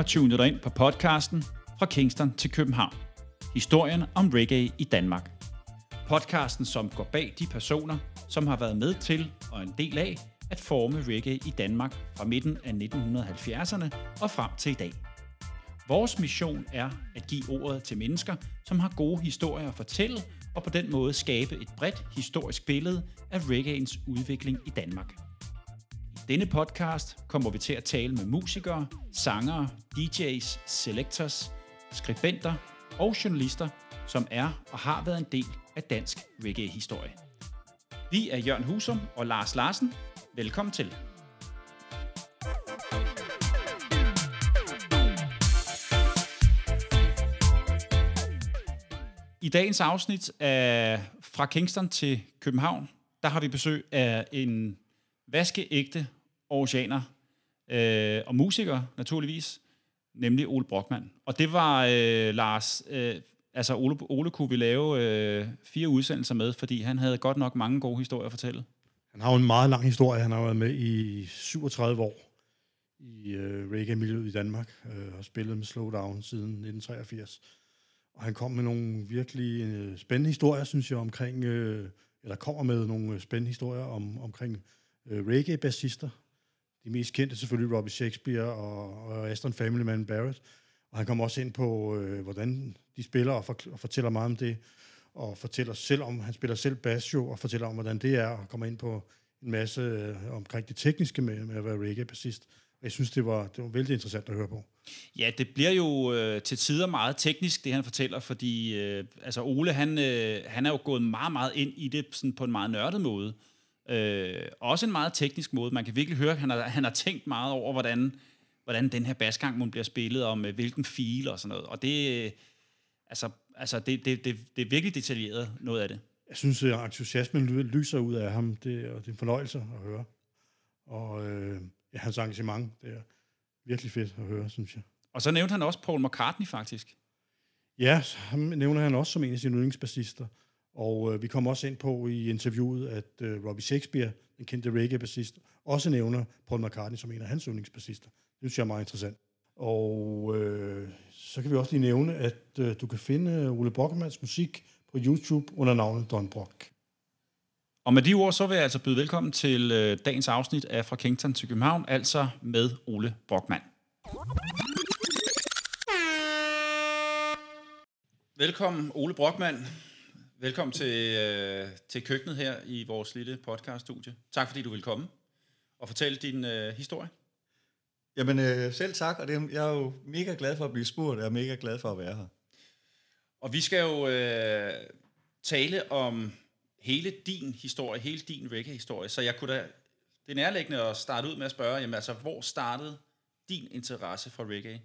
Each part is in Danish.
Har tunet dig ind på podcasten Fra Kingston til København. Historien om reggae i Danmark. Podcasten, som går bag de personer, som har været med til og en del af at forme reggae i Danmark fra midten af 1970'erne og frem til i dag. Vores mission er at give ordet til mennesker, som har gode historier at fortælle, og på den måde skabe et bredt historisk billede af reggaeens udvikling i Danmark. Denne podcast kommer vi til at tale med musikere, sangere, DJ's, selectors, skribenter og journalister, som er og har været en del af dansk reggae-historie. Vi er Jørgen Husum og Lars Larsen. Velkommen til. I dagens afsnit af Fra Kingston til København, der har vi besøg af en vaskeægte oceaner øh, og musiker, naturligvis, nemlig Ole Brockmann. Og det var øh, Lars, øh, altså Ole, Ole kunne vi lave øh, fire udsendelser med, fordi han havde godt nok mange gode historier at fortælle. Han har jo en meget lang historie. Han har været med i 37 år i øh, reggae-miljøet i Danmark øh, og spillet med Slowdown siden 1983. Og han kom med nogle virkelig øh, spændende historier, synes jeg, omkring, øh, eller kommer med nogle øh, spændende historier om, omkring øh, reggae-bassister. De mest kendte selvfølgelig Robbie Shakespeare og, og Aston Family Man Barrett. Og han kommer også ind på, øh, hvordan de spiller og, for, og fortæller meget om det. Og fortæller selv om, han spiller selv bass og fortæller om, hvordan det er, og kommer ind på en masse øh, omkring det tekniske med, med at være reggae-bassist. Jeg synes, det var, det var vældig interessant at høre på. Ja, det bliver jo øh, til tider meget teknisk, det han fortæller, fordi øh, altså Ole, han, øh, han er jo gået meget, meget ind i det sådan på en meget nørdet måde. Øh, også en meget teknisk måde. Man kan virkelig høre, at han har, han har tænkt meget over, hvordan, hvordan den her basgang må bliver spillet, og med hvilken fil og sådan noget. Og det, øh, altså, altså det, det, det, det er virkelig detaljeret, noget af det. Jeg synes, at entusiasmen lyser ud af ham, det, og det er en fornøjelse at høre. Og øh, ja, hans engagement, det er virkelig fedt at høre, synes jeg. Og så nævnte han også Paul McCartney, faktisk. Ja, ham nævner han også som en af sine yndlingsbassister. Og øh, vi kommer også ind på i interviewet, at øh, Robbie Shakespeare, den kendte reggae-bassist, også nævner Paul McCartney som en af hans yndlingsbassister. Det synes jeg er meget interessant. Og øh, så kan vi også lige nævne, at øh, du kan finde øh, Ole Brockmans musik på YouTube under navnet Don Brock. Og med de ord, så vil jeg altså byde velkommen til øh, dagens afsnit af Fra Kington til København, altså med Ole Brockmann. Velkommen, Ole Brockmann. Velkommen til, øh, til køkkenet her i vores lille podcaststudie. Tak fordi du vil komme og fortælle din øh, historie. Jamen øh, selv tak, og det, jeg er jo mega glad for at blive spurgt, og jeg er mega glad for at være her. Og vi skal jo øh, tale om hele din historie, hele din reggae-historie, så jeg kunne da, det er nærliggende at starte ud med at spørge, jamen altså, hvor startede din interesse for reggae?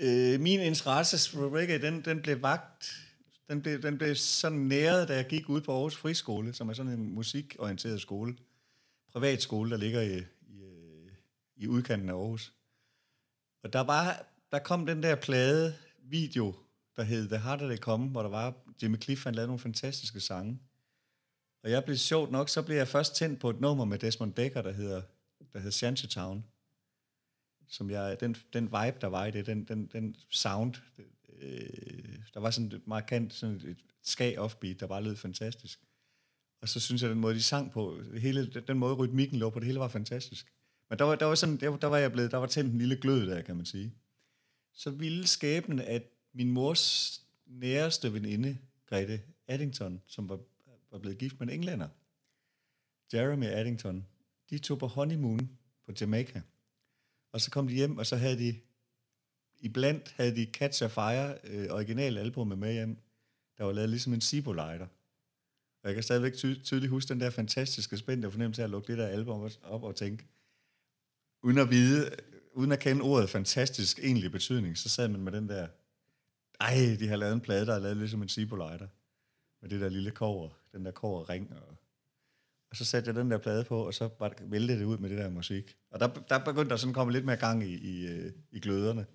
Øh, min interesse for reggae, den, den blev vagt, den blev, den blev sådan næret, da jeg gik ud på Aarhus Friskole, som er sådan en musikorienteret skole, privat skole, der ligger i, i, i udkanten af Aarhus. Og der, var, der kom den der plade video, der hed The Harder They Come, hvor der var, Jimmy Cliff, han lavede nogle fantastiske sange. Og jeg blev sjovt nok, så blev jeg først tændt på et nummer med Desmond Dekker, der hedder, der hedder Shantytown. Som jeg, den, den vibe, der var i det, den, den, den sound, øh, der var sådan et markant, sådan et skag offbeat, der bare lød fantastisk. Og så synes jeg, den måde, de sang på, hele, den måde, rytmikken lå på, det hele var fantastisk. Men der var, der var, sådan, der, der var jeg blevet, der var tændt en lille glød der, kan man sige. Så ville skæbnen, at min mors næreste veninde, Grete Addington, som var, var blevet gift med en englænder, Jeremy Addington, de tog på honeymoon på Jamaica. Og så kom de hjem, og så havde de, iblandt havde de Catch a Fire, øh, original album med hjem, der var lavet ligesom en Sibo-lighter. Og jeg kan stadigvæk ty- tydeligt huske den der fantastiske spændende fornemmelse af at lukke det der album op og tænke, uden at vide, uden at kende ordet fantastisk egentlig betydning, så sad man med den der ej, de har lavet en plade, der er lavet ligesom en Sibolejder. Med det der lille kover, den der kover ring. Og, og så satte jeg den der plade på, og så bare væltede det ud med det der musik. Og der, der begyndte der sådan at komme lidt mere gang i, i, øh, i gløderne.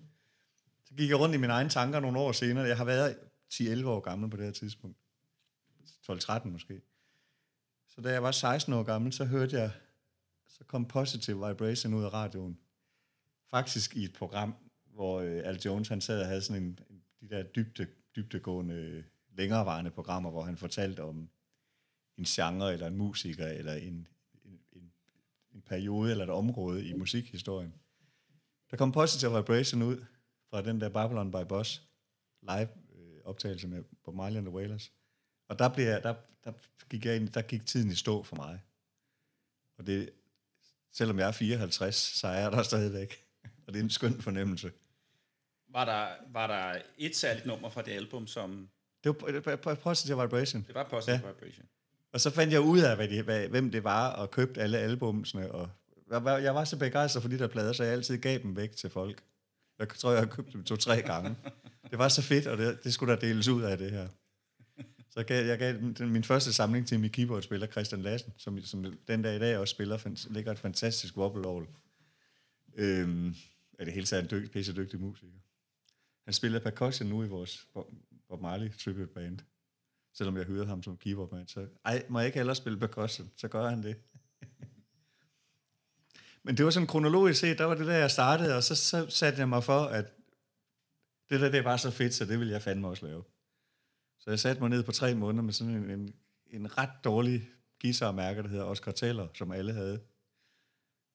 Så gik jeg rundt i mine egne tanker nogle år senere. Jeg har været 10-11 år gammel på det her tidspunkt. 12-13 måske. Så da jeg var 16 år gammel, så hørte jeg, så kom Positive Vibration ud af radioen faktisk i et program, hvor øh, Al Jones han sad og havde sådan en, en de der dybde, dybdegående, længerevarende programmer, hvor han fortalte om en genre, eller en musiker, eller en, en, en, en periode, eller et område i musikhistorien. Der kom Positive Vibration ud fra den der Babylon by Boss live øh, optagelse med Bob Marley and the Wailers. Og der, blev jeg, der, der, gik jeg ind, der gik tiden i stå for mig. Og det, selvom jeg er 54, så er jeg der stadigvæk. Og det er en skøn fornemmelse. Var der, var der et særligt nummer fra det album, som... Det var, Positive Vibration. Det var Positive ja. Vibration. Og så fandt jeg ud af, hvad de, hvad, hvem det var, og købte alle albumsene. Og jeg, var, jeg var så begejstret for de der plader, så jeg altid gav dem væk til folk. Jeg tror, jeg har købt dem to-tre gange. Det var så fedt, og det, det skulle der deles ud af det her. Så gav, jeg gav den, min første samling til min keyboardspiller, Christian Lassen, som, som den dag i dag også spiller, ligger et fantastisk wobble øhm, er det hele taget en dygt, pisse dygtig musiker. Han spiller percussion nu i vores Bob Marley tribute band. Selvom jeg hørte ham som keyboardmand, så ej, må jeg ikke heller spille percussion, så gør han det. Men det var sådan kronologisk set, der var det der, jeg startede, og så, så satte jeg mig for, at det der, det var så fedt, så det ville jeg fandme også lave. Så jeg satte mig ned på tre måneder med sådan en, en, en ret dårlig guitarmærke, der hedder Oscar Taylor, som alle havde.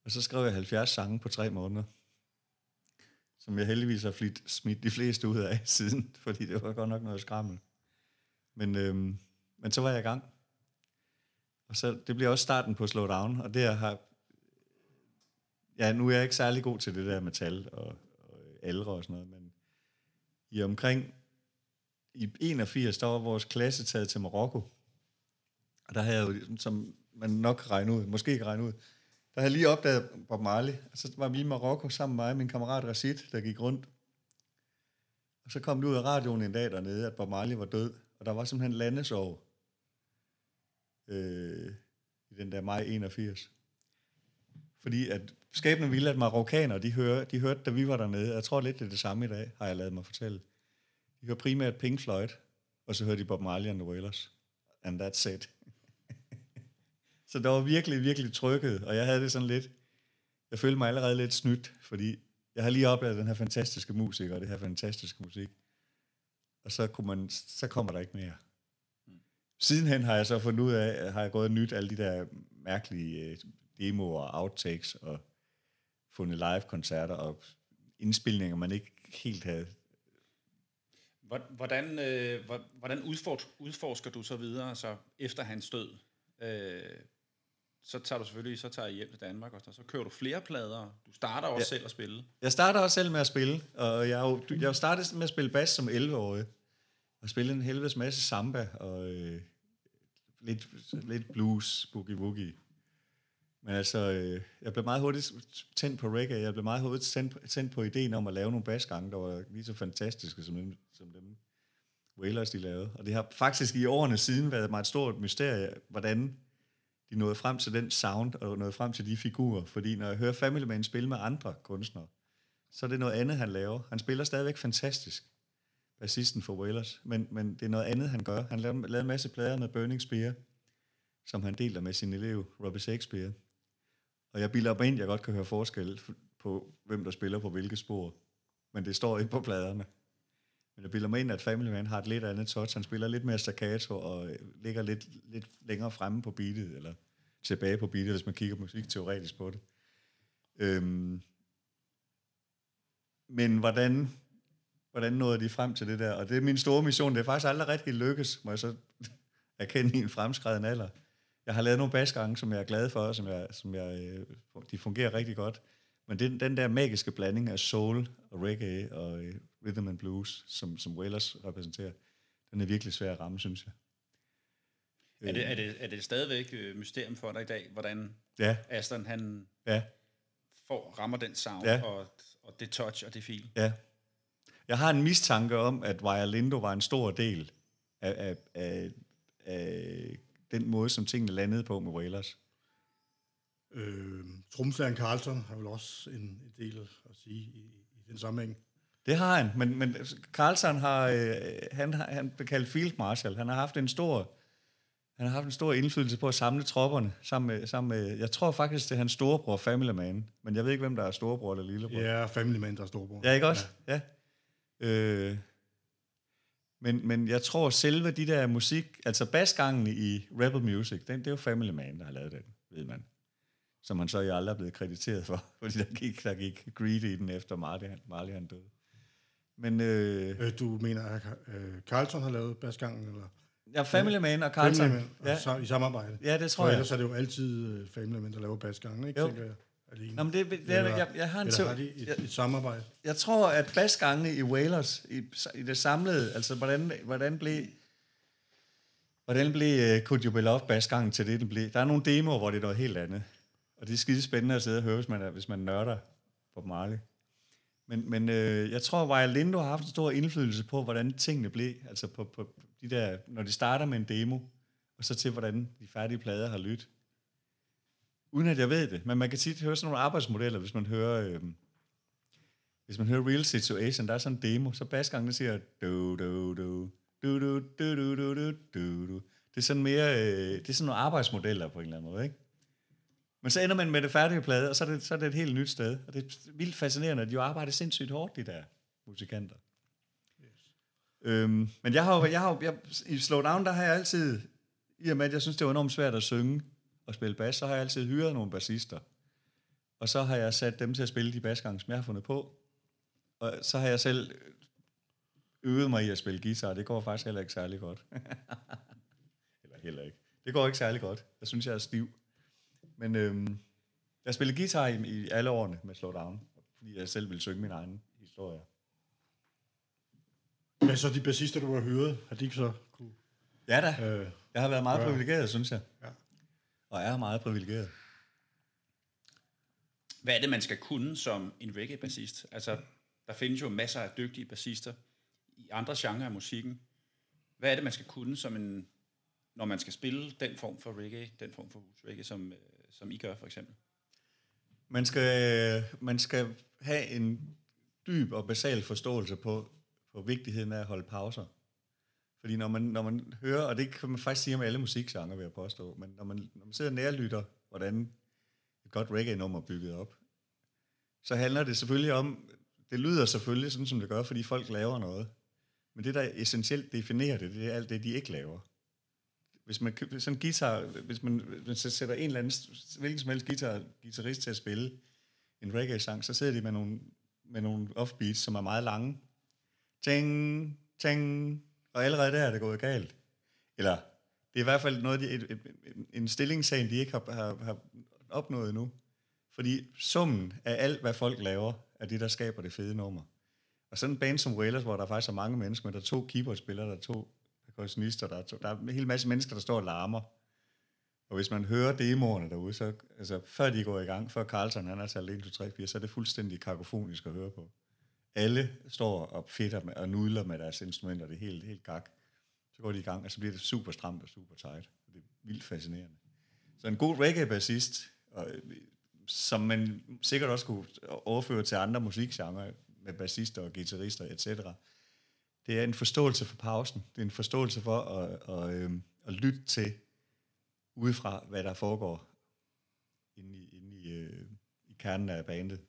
Og så skrev jeg 70 sange på tre måneder, som jeg heldigvis har flit, smidt de fleste ud af siden, fordi det var godt nok noget skrammel. Men, øhm, men så var jeg i gang. Og så, det bliver også starten på Slowdown, og det har... Ja, nu er jeg ikke særlig god til det der metal og, og ældre og sådan noget, men i omkring i 81, der var vores klasse taget til Marokko. Og der havde jeg jo, ligesom, som man nok kan regne ud, måske ikke regne ud, der havde jeg lige opdaget Bob Marley. Og så var vi i Marokko sammen med mig og min kammerat Rashid, der gik rundt. Og så kom det ud af radioen en dag dernede, at Bob Marley var død. Og der var simpelthen landesorg øh, i den der maj 81. Fordi at skæbnen ville, at marokkanere, de, hører, de hørte, da vi var dernede, jeg tror lidt, det er det samme i dag, har jeg lavet mig fortælle. De hører primært Pink Floyd, og så hører de Bob Marley and the Wailers. And that's it. så der var virkelig, virkelig trykket, og jeg havde det sådan lidt, jeg følte mig allerede lidt snydt, fordi jeg har lige oplevet den her fantastiske musik, og det her fantastiske musik. Og så, kunne man, så kommer der ikke mere. Sidenhen har jeg så fundet ud af, har jeg gået og nyt alle de der mærkelige øh, demoer og outtakes, og fundet live-koncerter og indspilninger, man ikke helt havde Hvordan, øh, hvordan udforsker du så videre, så efter hans død? Øh, så tager du selvfølgelig, så tager jeg hjem til Danmark, og så kører du flere plader. Du starter også ja. selv at spille. Jeg starter også selv med at spille, og jeg jeg startede med at spille bas som 11-årig, og spille en helvedes masse samba, og øh, lidt, lidt blues, boogie-woogie. Men altså, øh, jeg blev meget hurtigt tændt på reggae. Jeg blev meget hurtigt tændt, tændt på ideen om at lave nogle basgange, der var lige så fantastiske som dem, som dem Wailers de lavede. Og det har faktisk i årene siden været meget stort mysterie, hvordan de nåede frem til den sound, og nåede frem til de figurer. Fordi når jeg hører Family Man spille med andre kunstnere, så er det noget andet, han laver. Han spiller stadigvæk fantastisk, bassisten for Wailers, men, men det er noget andet, han gør. Han lavede, lavede en masse plader med Burning Spear, som han deler med sin elev, Robbie Shakespeare. Og jeg bilder mig ind, jeg godt kan høre forskel på, hvem der spiller på hvilke spor. Men det står ikke på pladerne. Men jeg bilder mig ind, at Family Man har et lidt andet touch. Han spiller lidt mere staccato og øh, ligger lidt, lidt længere fremme på beatet, eller tilbage på beatet, hvis man kigger musik teoretisk på det. Øhm, men hvordan, hvordan nåede de frem til det der? Og det er min store mission. Det er faktisk aldrig rigtig lykkes, må jeg så erkende i en fremskreden alder. Jeg har lavet nogle basgange, som jeg er glad for, som jeg, som jeg, øh, de fungerer rigtig godt. Men den, den der magiske blanding af soul og reggae og øh, rhythm and blues, som, som Wailers repræsenterer, den er virkelig svær at ramme, synes jeg. Er det, er det, er det stadigvæk øh, mysterium for dig i dag, hvordan ja. Aston han ja. får, rammer den sound ja. og, og det touch og det feel? Ja. Jeg har en mistanke om, at Wire Lindo var en stor del af, af, af, af den måde, som tingene landede på med Wailers. Øh, Tromslæren Carlson har vel også en, en del at sige i, i den sammenhæng. Det har han, men, men Carlson har, øh, han, han blev kaldt Field Marshal. Han har haft en stor han har haft en stor indflydelse på at samle tropperne sammen med, sammen med jeg tror faktisk, det er hans storebror, Family Man. Men jeg ved ikke, hvem der er storebror eller lillebror. Ja, Family Man, der er storbror. Ja, ikke også? Ja. ja. Øh, men, men jeg tror selve de der musik, altså basgangen i Rebel Music, den, det er jo Family Man, der har lavet den, ved man. Som han så jo aldrig er blevet krediteret for, fordi der gik, der gik greedy i den efter Marley, Marley han døde. Men, øh, øh, du mener, at øh, Carlton har lavet basgangen, eller? Ja, Family Man og Carlton. Family Man, ja. i samarbejde. Ja, det tror For jeg. ellers er det jo altid uh, Family Man, der laver basgangen, ikke? Jo. Tænker jeg, alene. Nå, men det, det, Eller- jeg, jeg har en Eller har de et, jeg, et samarbejde? jeg tror, at basgangene i Whalers, i, i det samlede, altså hvordan, hvordan blev... Hvordan blev uh, Could You Be Loved basgangen til det, den blev? Der er nogle demoer, hvor det er noget helt andet. Og det er skide spændende at sidde og høre, hvis man, er, hvis man nørder på Marley. Men, men øh, jeg tror, at Lindo har haft en stor indflydelse på, hvordan tingene blev. Altså på, på de der, når de starter med en demo, og så til, hvordan de færdige plader har lyttet. Uden at jeg ved det. Men man kan tit høre sådan nogle arbejdsmodeller, hvis man hører... Øh, hvis man hører Real Situation, der er sådan en demo, så basgangen der siger du du du du du du du du du du du. Det er sådan mere, øh, det er sådan nogle arbejdsmodeller på en eller anden måde, ikke? Men så ender man med det færdige plade, og så er det, så er det et helt nyt sted. Og det er vildt fascinerende, at de jo arbejder sindssygt hårdt, de der musikanter. Yes. Øhm, men jeg har jo, jeg har jeg, i Slowdown, der har jeg altid, i og med at jeg synes, det var enormt svært at synge og spille bas, så har jeg altid hyret nogle bassister. Og så har jeg sat dem til at spille de basgange, som jeg har fundet på. Og så har jeg selv øvet mig i at spille guitar. Det går faktisk heller ikke særlig godt. Eller heller ikke. Det går ikke særlig godt. Jeg synes, jeg er stiv. Men øhm, jeg spillede guitar i, i alle årene med Slowdown, fordi jeg selv ville synge min egen historie. Men så de bassister, du har hørt, har de ikke så kunne... Ja da, Øh, jeg har været meget Ja. privilegeret, synes jeg. Ja. Og er meget privilegeret. Hvad er det, man skal kunne som en reggae-bassist? Altså, der findes jo masser af dygtige bassister i andre genrer af musikken. Hvad er det, man skal kunne, som en, når man skal spille den form for reggae, den form for reggae, som, øh, som I gør for eksempel? Man skal, man skal have en dyb og basal forståelse på, på vigtigheden af at holde pauser. Fordi når man, når man hører, og det kan man faktisk sige om alle musikgenre, vil jeg påstå, men når man, når man sidder og nærlytter, hvordan et godt reggae-nummer er bygget op, så handler det selvfølgelig om, det lyder selvfølgelig sådan, som det gør, fordi folk laver noget. Men det, der essentielt definerer det, det er alt det, de ikke laver. Hvis man sådan guitar, hvis man, hvis man sætter en eller anden, hvilken som helst guitar, guitarist til at spille en reggae-sang, så sidder de med nogle, med nogle offbeats, som er meget lange. Ting, ting, og allerede der er det gået galt. Eller, det er i hvert fald noget, de, et, et, et, en stillingssag, de ikke har, har, har opnået endnu. Fordi summen af alt, hvad folk laver, er det, der skaber det fede nummer. Og sådan en band som Wailers, hvor der faktisk er mange mennesker, men der er to keyboardspillere, der er to percussionister, der er, to, der er en hel masse mennesker, der står og larmer. Og hvis man hører demoerne derude, så altså, før de går i gang, før Carlton han har talt 1, 2, 3, 4, så er det fuldstændig kakofonisk at høre på. Alle står og fedter med, og nudler med deres instrumenter, det er helt, helt gak. Så går de i gang, og så bliver det super stramt og super tight. Og det er vildt fascinerende. Så en god reggae-bassist, og, øh, som man sikkert også kunne overføre til andre musikgenre, med bassister og guitarister, etc., det er en forståelse for pausen. Det er en forståelse for at, at, at, at lytte til udefra, hvad der foregår inde i, inde i, øh, i kernen af bandet.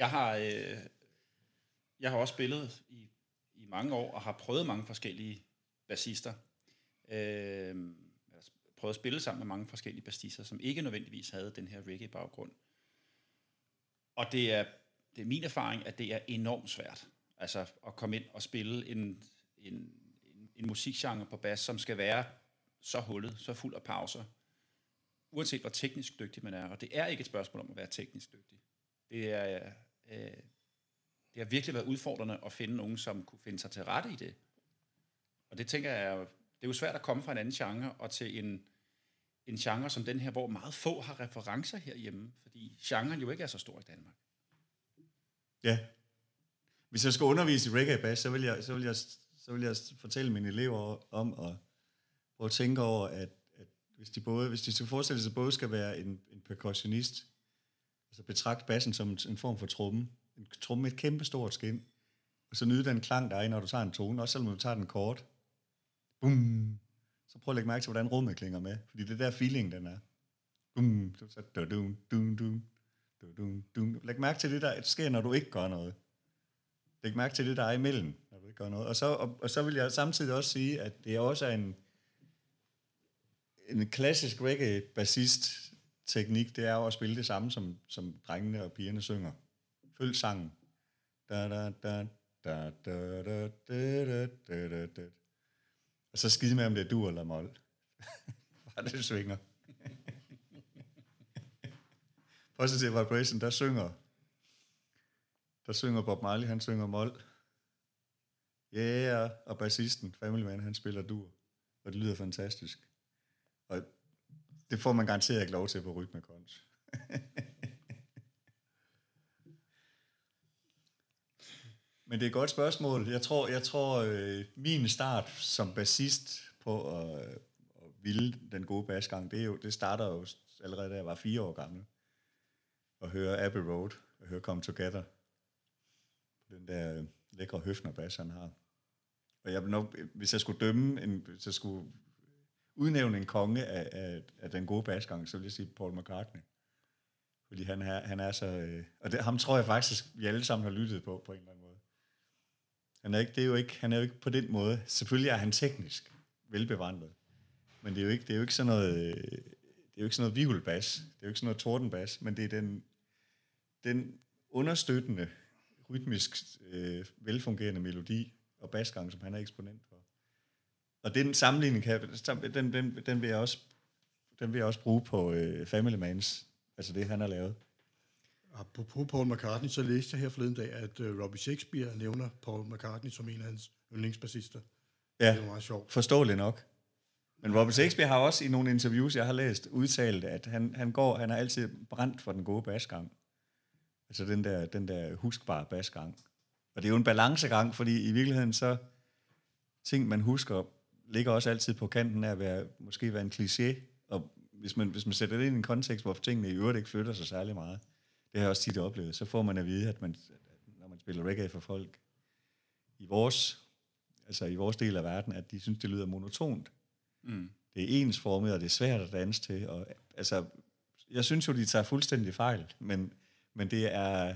Jeg har, øh, jeg har også spillet i, i mange år, og har prøvet mange forskellige bassister. Øh, jeg har prøvet at spille sammen med mange forskellige bassister, som ikke nødvendigvis havde den her reggae-baggrund. Og det er, det er min erfaring, at det er enormt svært altså at komme ind og spille en, en, en, en musikgenre på bas, som skal være så hullet, så fuld af pauser, uanset hvor teknisk dygtig man er. Og det er ikke et spørgsmål om at være teknisk dygtig. Det er, øh, det har virkelig været udfordrende at finde nogen, som kunne finde sig til rette i det. Og det tænker jeg, det er jo svært at komme fra en anden genre og til en, en genre som den her, hvor meget få har referencer herhjemme, fordi genren jo ikke er så stor i Danmark. Ja. Hvis jeg skulle undervise i reggae bass, så vil jeg, så vil jeg, så vil jeg fortælle mine elever om at prøve at tænke over, at, at hvis, de både, hvis de skal forestille sig, både skal være en, en percussionist, altså betragt bassen som en, en form for tromme, en tromme med et kæmpe stort skin, og så nyde den klang, der er, når du tager en tone, også selvom du tager den kort. Bum. Så prøv at lægge mærke til, hvordan rummet klinger med. Fordi det er der feeling, den er. Bum. så dum, dum, dum, dum, dum, dum. Læg mærke til det, der sker, når du ikke gør noget. Læg mærke til det, der er imellem, når du ikke gør noget. Og så, og, og så vil jeg samtidig også sige, at det også er en, en klassisk reggae-bassist teknik, det er jo at spille det samme, som, som drengene og pigerne synger. Følg sangen. Da, da, da, da, da, da, da, da, da, da. Og så skide med, om det er du eller mol. Bare det svinger. Positive Vibration, der synger, der synger Bob Marley, han synger mol. Yeah, og bassisten, Family Man, han spiller dur. Og det lyder fantastisk. Og det får man garanteret ikke lov til på rytmekons. Men det er et godt spørgsmål. Jeg tror, jeg tror øh, min start som bassist på at, at ville den gode basgang, det, er jo, det starter jo allerede da jeg var fire år gammel. At høre Abbey Road, at høre Come Together. Den der øh, lækre høfner bas, han har. Og jeg nok, hvis jeg skulle dømme, en, hvis jeg skulle udnævne en konge af, af, af den gode basgang, så vil jeg sige Paul McCartney. Fordi han er, han er så... Øh, og det, ham tror jeg faktisk, vi alle sammen har lyttet på, på en eller anden måde. Han er, ikke, det er jo ikke, han er jo ikke på den måde. Selvfølgelig er han teknisk velbevandret. Men det er jo ikke, det er jo ikke sådan noget... Øh, det er jo ikke sådan noget vivlbas. Det er jo ikke sådan noget tordenbas. Men det er den, den understøttende, rytmisk øh, velfungerende melodi og basgang, som han er eksponent. Og den sammenligning, kan, den, den, den, vil jeg også, den vil jeg også bruge på øh, Family Mans, altså det, han har lavet. Apropos Paul McCartney, så læste jeg her forleden dag, at uh, Robbie Shakespeare nævner Paul McCartney som en af hans yndlingsbassister. Ja, Det var meget sjovt. forståeligt nok. Men Robert Shakespeare har også i nogle interviews, jeg har læst, udtalt, at han, han går, han er altid brændt for den gode basgang. Altså den der, den der huskbare basgang. Og det er jo en balancegang, fordi i virkeligheden så, ting man husker, ligger også altid på kanten af at være, måske være en kliché. Og hvis man, hvis man sætter det ind i en kontekst, hvor tingene i øvrigt ikke flytter sig særlig meget, det har jeg også tit oplevet, så får man at vide, at man, når man spiller reggae for folk i vores, altså i vores del af verden, at de synes, det lyder monotont. Mm. Det er ensformet, og det er svært at danse til. Og, altså, jeg synes jo, de tager fuldstændig fejl, men, men det er,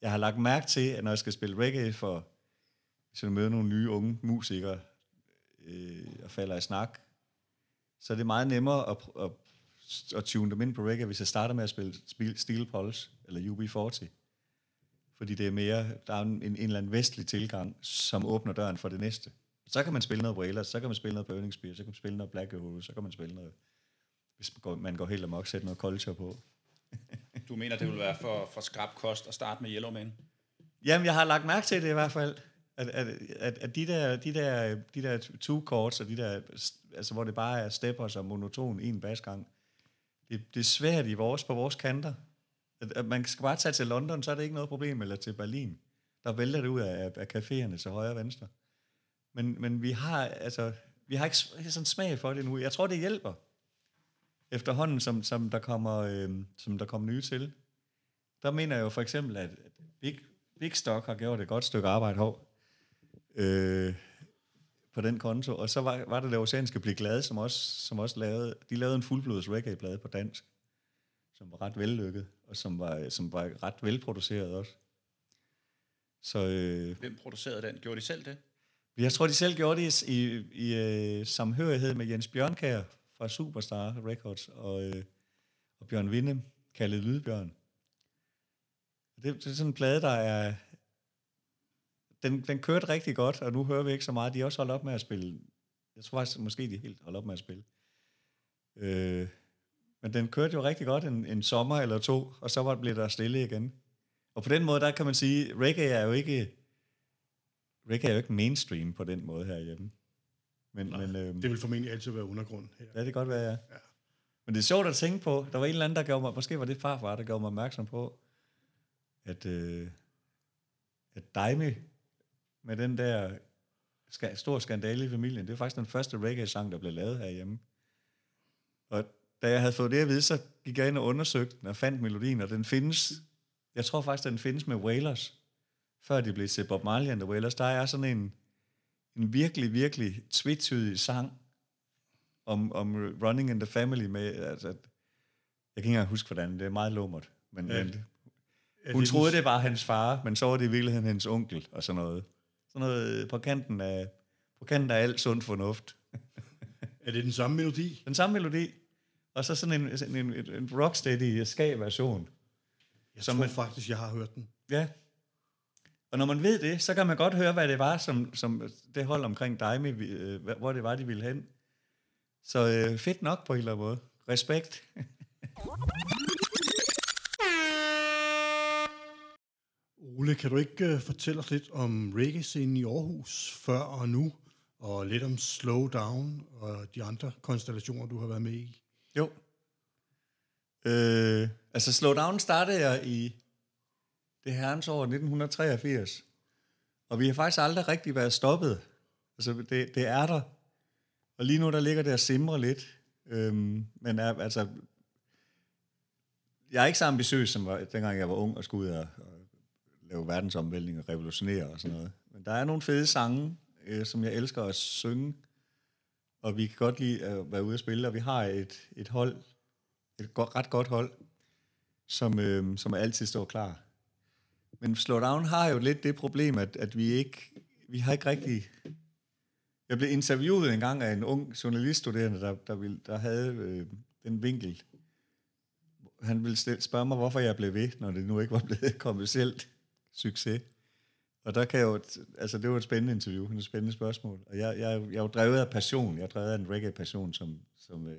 jeg har lagt mærke til, at når jeg skal spille reggae for, hvis jeg møder nogle nye unge musikere, øh, og falder i snak, så er det meget nemmere at, at, at tune dem ind på reggae, hvis jeg starter med at spille spil- Steel Pulse eller UB40. Fordi det er mere, der er en, en, eller anden vestlig tilgang, som åbner døren for det næste. Så kan man spille noget Wailers, så kan man spille noget Burning Spear, så kan man spille noget Black Uhuru, så kan man spille noget, hvis man går, man går helt amok, sætte noget culture på. Du mener, det vil være for, for skrab kost at starte med Yellow Man? Jamen, jeg har lagt mærke til det i hvert fald. At, at, at, at de, der, de, der, de der two chords, og de der, altså, hvor det bare er steppers og monoton en basgang, det, det er svært i vores, på vores kanter. At, at man skal bare tage til London, så er det ikke noget problem, eller til Berlin. Der vælter det ud af, af caféerne til højre og venstre. Men, men vi har altså, vi har ikke sådan smag for det nu. Jeg tror, det hjælper. Efterhånden, som, som, der kommer, øh, som der kommer nye til. Der mener jeg jo for eksempel, at at Big, Big Stock har gjort et godt stykke arbejde hov, øh, på den konto. Og så var, var det det oceanske Bliv Glade, som også, som også lavede, de lavede en fuldblods reggae-plade på dansk, som var ret vellykket, og som var, som var ret velproduceret også. Så øh, Hvem producerede den? Gjorde de selv det? jeg tror, de selv gjorde det i, i, i øh, samhørighed med Jens Bjørnkær fra Superstar Records og, øh, og Bjørn Vinde, kaldet Lydbjørn. Det, det er sådan en plade, der er... Den, den kørte rigtig godt, og nu hører vi ikke så meget. De er også holdt op med at spille. Jeg tror faktisk, måske de helt holdt op med at spille. Øh, men den kørte jo rigtig godt en, en sommer eller to, og så var, blev der stille igen. Og på den måde, der kan man sige, reggae er jo ikke reggae er jo ikke mainstream på den måde herhjemme. Men, men øhm, Det vil formentlig altid være undergrund her. ja, det kan godt være, ja. ja. Men det er sjovt at tænke på. Der var en eller anden, der gjorde mig, måske var det farfar, der gjorde mig opmærksom på, at, øh, at Daimi med den der ska, stor skandale i familien, det er faktisk den første reggae-sang, der blev lavet herhjemme. Og da jeg havde fået det at vide, så gik jeg ind og undersøgte den og fandt melodien, og den findes, jeg tror faktisk, den findes med Wailers, før de blev til Bob Marley and the Wailers. Der er sådan en, en virkelig, virkelig tvetydig sang, om, om Running in the Family med, altså, jeg kan ikke engang huske, hvordan, det er meget lummert, men, Ja. men hun troede, det var hans far, men så var det i virkeligheden hans onkel og sådan noget. Sådan noget på kanten af, på kanten af alt sund fornuft. Er det den samme melodi? Den samme melodi, og så sådan en, sådan en, en, en rocksteady ska-version. Jeg Som tror man- faktisk, jeg har hørt den. Ja. Og når man ved det, så kan man godt høre, hvad det var, som, som det hold omkring Daimi, øh, hvor det var, de ville hen. Så øh, fedt nok på en eller anden måde. Respekt. Ole, kan du ikke øh, fortælle os lidt om reggae-scenen i Aarhus før og nu, og lidt om Slowdown og de andre konstellationer, du har været med i? Jo. Øh, altså Slowdown startede jeg i det herrens år 1983. Og vi har faktisk aldrig rigtig været stoppet. Altså det, det er der. Og lige nu der ligger det og simrer lidt. Øhm, men er, altså, jeg er ikke så ambitiøs, som var, dengang jeg var ung og skulle ud og, og jo verdensomvæltning og revolutionere og sådan noget. Men der er nogle fede sange, øh, som jeg elsker at synge og vi kan godt lide at være ude at spille, og vi har et, et hold, et godt, ret godt hold, som, øh, som altid står klar. Men Slowdown har jo lidt det problem, at, at vi ikke, vi har ikke rigtig... Jeg blev interviewet en gang af en ung journaliststuderende, der, der, ville, der havde øh, den vinkel. Han ville spørge mig, hvorfor jeg blev ved, når det nu ikke var blevet kommercielt succes. Og der kan jeg jo, altså det var et spændende interview, et spændende spørgsmål. Og jeg, jeg, jeg er jo drevet af passion, jeg er drevet af en reggae-passion, som, som øh,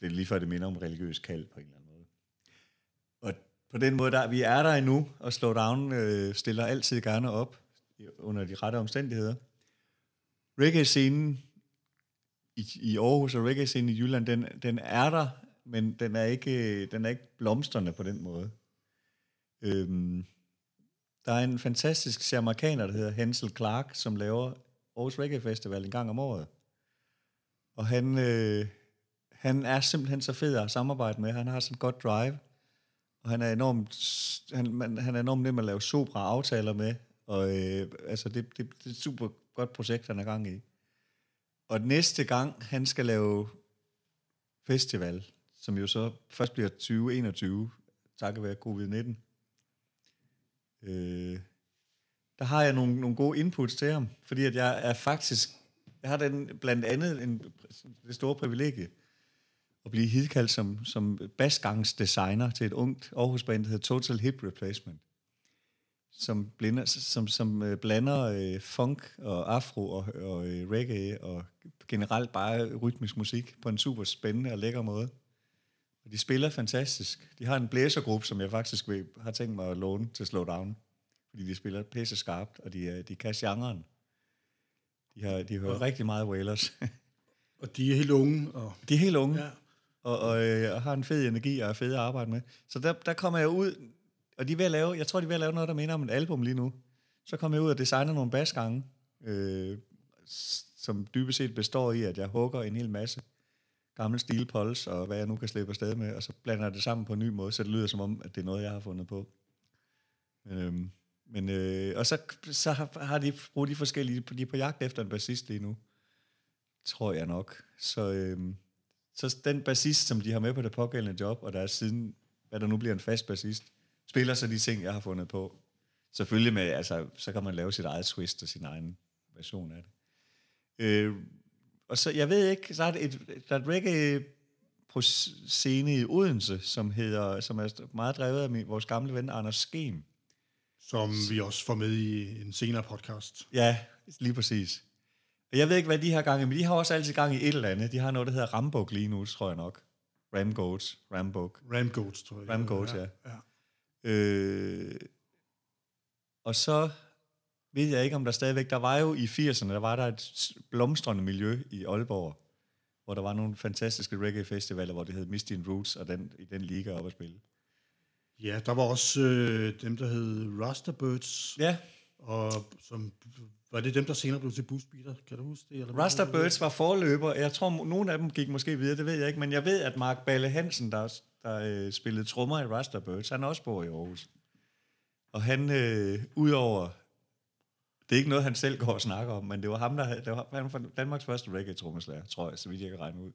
det er lige før det minder om religiøs kald på en eller anden måde. Og på den måde, der, vi er der endnu, og Slow Down øh, stiller altid gerne op under de rette omstændigheder. Reggae-scenen i, i Aarhus og reggae-scenen i Jylland, den, den er der, men den er ikke, den er ikke blomstrende på den måde. Øhm, der er en fantastisk amerikaner, der hedder Hensel Clark, som laver Aarhus Reggae Festival en gang om året. Og han, øh, han er simpelthen så fed at samarbejde med. Han har sådan et godt drive. Og han er enormt, han, man, han er enormt nem at lave super aftaler med. Og øh, altså, det, det, det er et super godt projekt, han er gang i. Og næste gang, han skal lave festival, som jo så først bliver 2021, takket være covid-19, øh, der har jeg nogle, nogle gode inputs til ham, fordi at jeg er faktisk, jeg har den blandt andet en, det store privilegie at blive hidkaldt som, som basgangsdesigner til et ungt Aarhus-band, der hedder Total Hip Replacement, som, blinder, som, som øh, blander øh, funk og afro og, og øh, reggae og generelt bare rytmisk musik på en super spændende og lækker måde. Og de spiller fantastisk. De har en blæsergruppe, som jeg faktisk vil, har tænkt mig at låne til Slow Down. Fordi de spiller pisse skarpt, og de, er- de kan genren. De, har, de hører ja. rigtig meget Wailers. Og de er helt unge, og de er helt unge, Ja. og, og, øh, og har en fed energi og er fede at arbejde med. Så der, der kommer jeg ud, og de er ved at lave, jeg tror, de er ved at lave noget, der minder om et album lige nu. Så kommer jeg ud og designer nogle basgange, øh, som dybest set består i, at jeg hugger en hel masse gammel stilpols, og hvad jeg nu kan slippe afsted med, og så blander jeg det sammen på en ny måde, så det lyder som om, at det er noget, jeg har fundet på. Men, øhm, men øh, og så, så har, har de brugt de forskellige, de er på jagt efter en bassist lige nu, tror jeg nok. Så, øhm, så den bassist, som de har med på det pågældende job, og der er siden, hvad der nu bliver en fast bassist, spiller så de ting, jeg har fundet på. Selvfølgelig med, altså, så kan man lave sit eget twist og sin egen version af det. Øh, og så, jeg ved ikke, så er der et, der er et reggae scene i Odense, som, hedder, som er meget drevet af min, vores gamle ven Anders Skem. som vi også får med i en senere podcast. Ja, lige præcis. Og jeg ved ikke, hvad de har gang i, men de har også altid gang i et eller andet. De har noget, der hedder Rambuk lige nu, tror jeg nok. Ramgoats, Rambuk. Ramgoats, tror jeg. Ramgoats, ja. ja. Øh, og så ved jeg ikke, om der stadigvæk... Der var jo i 80'erne, der var der et blomstrende miljø i Aalborg, hvor der var nogle fantastiske reggae-festivaler, hvor det hed Misty and Roots, og den, i den liga op at spille. Ja, der var også øh, dem, der hed Rastabirds, Ja, og som, var det dem, der senere blev til Busbeater? Kan du huske det? Eller hvad? Rasta Birds var forløber. Jeg tror, nogle af dem gik måske videre, det ved jeg ikke, men jeg ved, at Mark Balle Hansen, der, der øh, spillede trommer i Rasta Birds, han også bor i Aarhus. Og han, øh, udover det er ikke noget, han selv går og snakker om, men det var ham, der det var, han var Danmarks første reggae-trommeslager, tror jeg, så vidt jeg kan regne ud.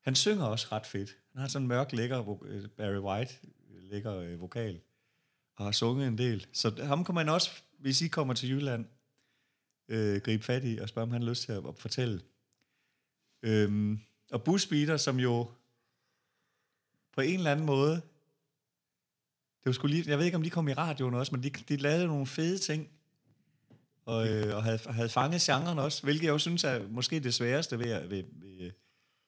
Han synger også ret fedt. Han har sådan en mørk, lækker øh, Barry White, øh, lækker øh, vokal, og har sunget en del. Så ham kan man også, hvis I kommer til Jylland, øh, gribe fat i og spørge, om han har lyst til at, at fortælle. Øhm, og Busbeater, som jo på en eller anden måde, det var sgu lige, jeg ved ikke, om de kom i radioen også, men de, de lavede nogle fede ting, og, øh, og havde, havde fanget genren også, hvilket jeg jo synes er måske det sværeste ved, at- ved, ved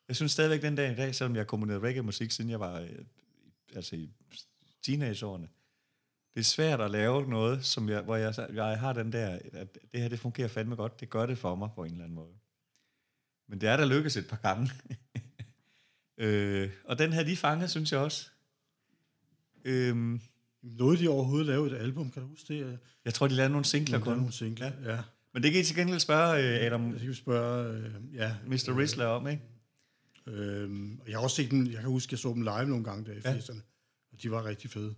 jeg synes stadigvæk den dag i dag, selvom jeg har komponeret reggae-musik, siden jeg var øh, altså i teenageårene, det er svært at lave noget, som jeg, hvor jeg, jeg har den der, at det her det fungerer fandme godt, det gør det for mig på en eller anden måde. Men det er der lykkes et par gange. øh, og den her de fanget, synes jeg også. Øhm, Nåede de overhovedet lave et album, kan du huske det? jeg tror, de lavede nogle singler kun. nogle singler, ja. ja. Men det kan I til gengæld spørge øh, Adam, Så kan vi spørge, øh, ja. Mr. Rizzler om, ikke? Øhm, og jeg har også set dem, jeg kan huske, jeg så dem live nogle gange der i Ja. 80'erne, og de var rigtig fede.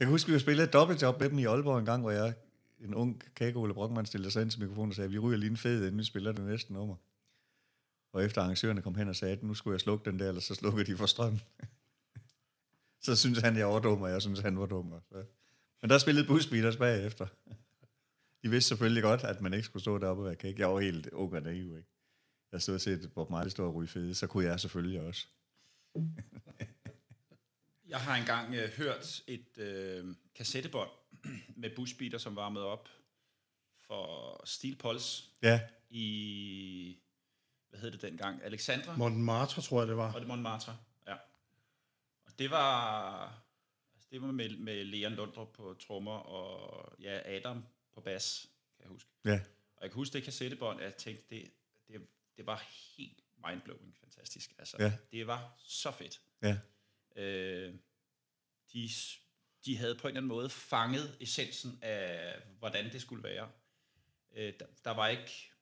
Jeg kan huske, vi har spillet et dobbeltjob med dem i Aalborg en gang, hvor jeg, en ung kage Ole Brockmann, stillede sig ind til mikrofonen og sagde, vi ryger lige en fed, inden vi spiller det næste nummer. Og efter arrangørerne kom hen og sagde, at nu skulle jeg slukke den der, eller så slukkede de for strøm. Så synes han, jeg var dum, og jeg synes, han var dum. Så. Men der spillede Busbeaters bagefter. De vidste selvfølgelig godt, at man ikke skulle stå deroppe og være kæk. Jeg var helt ung og naiv, ikke? Jeg stod og set Bob Marley stå og ryge fede, så kunne jeg selvfølgelig også. Jeg har engang øh, hørt et øh, kassettebånd med Bushbeater, som varmede op for Steel Pulse Ja, i, hvad hed det dengang, Alexandra? Montmartre, tror jeg, det var. Og det Montmartre, det var, altså det var med, med Leon Lundrup på trommer, og ja, Adam på bas, kan jeg huske. ja. Og jeg kan huske det kassettebånd, at jeg tænkte, det, det, det var helt mindblowing fantastisk. Altså, Ja. det var så fedt. Ja. Øh, de, de havde på en eller anden måde fanget essensen af, hvordan det skulle være. Øh, der, der var ikke...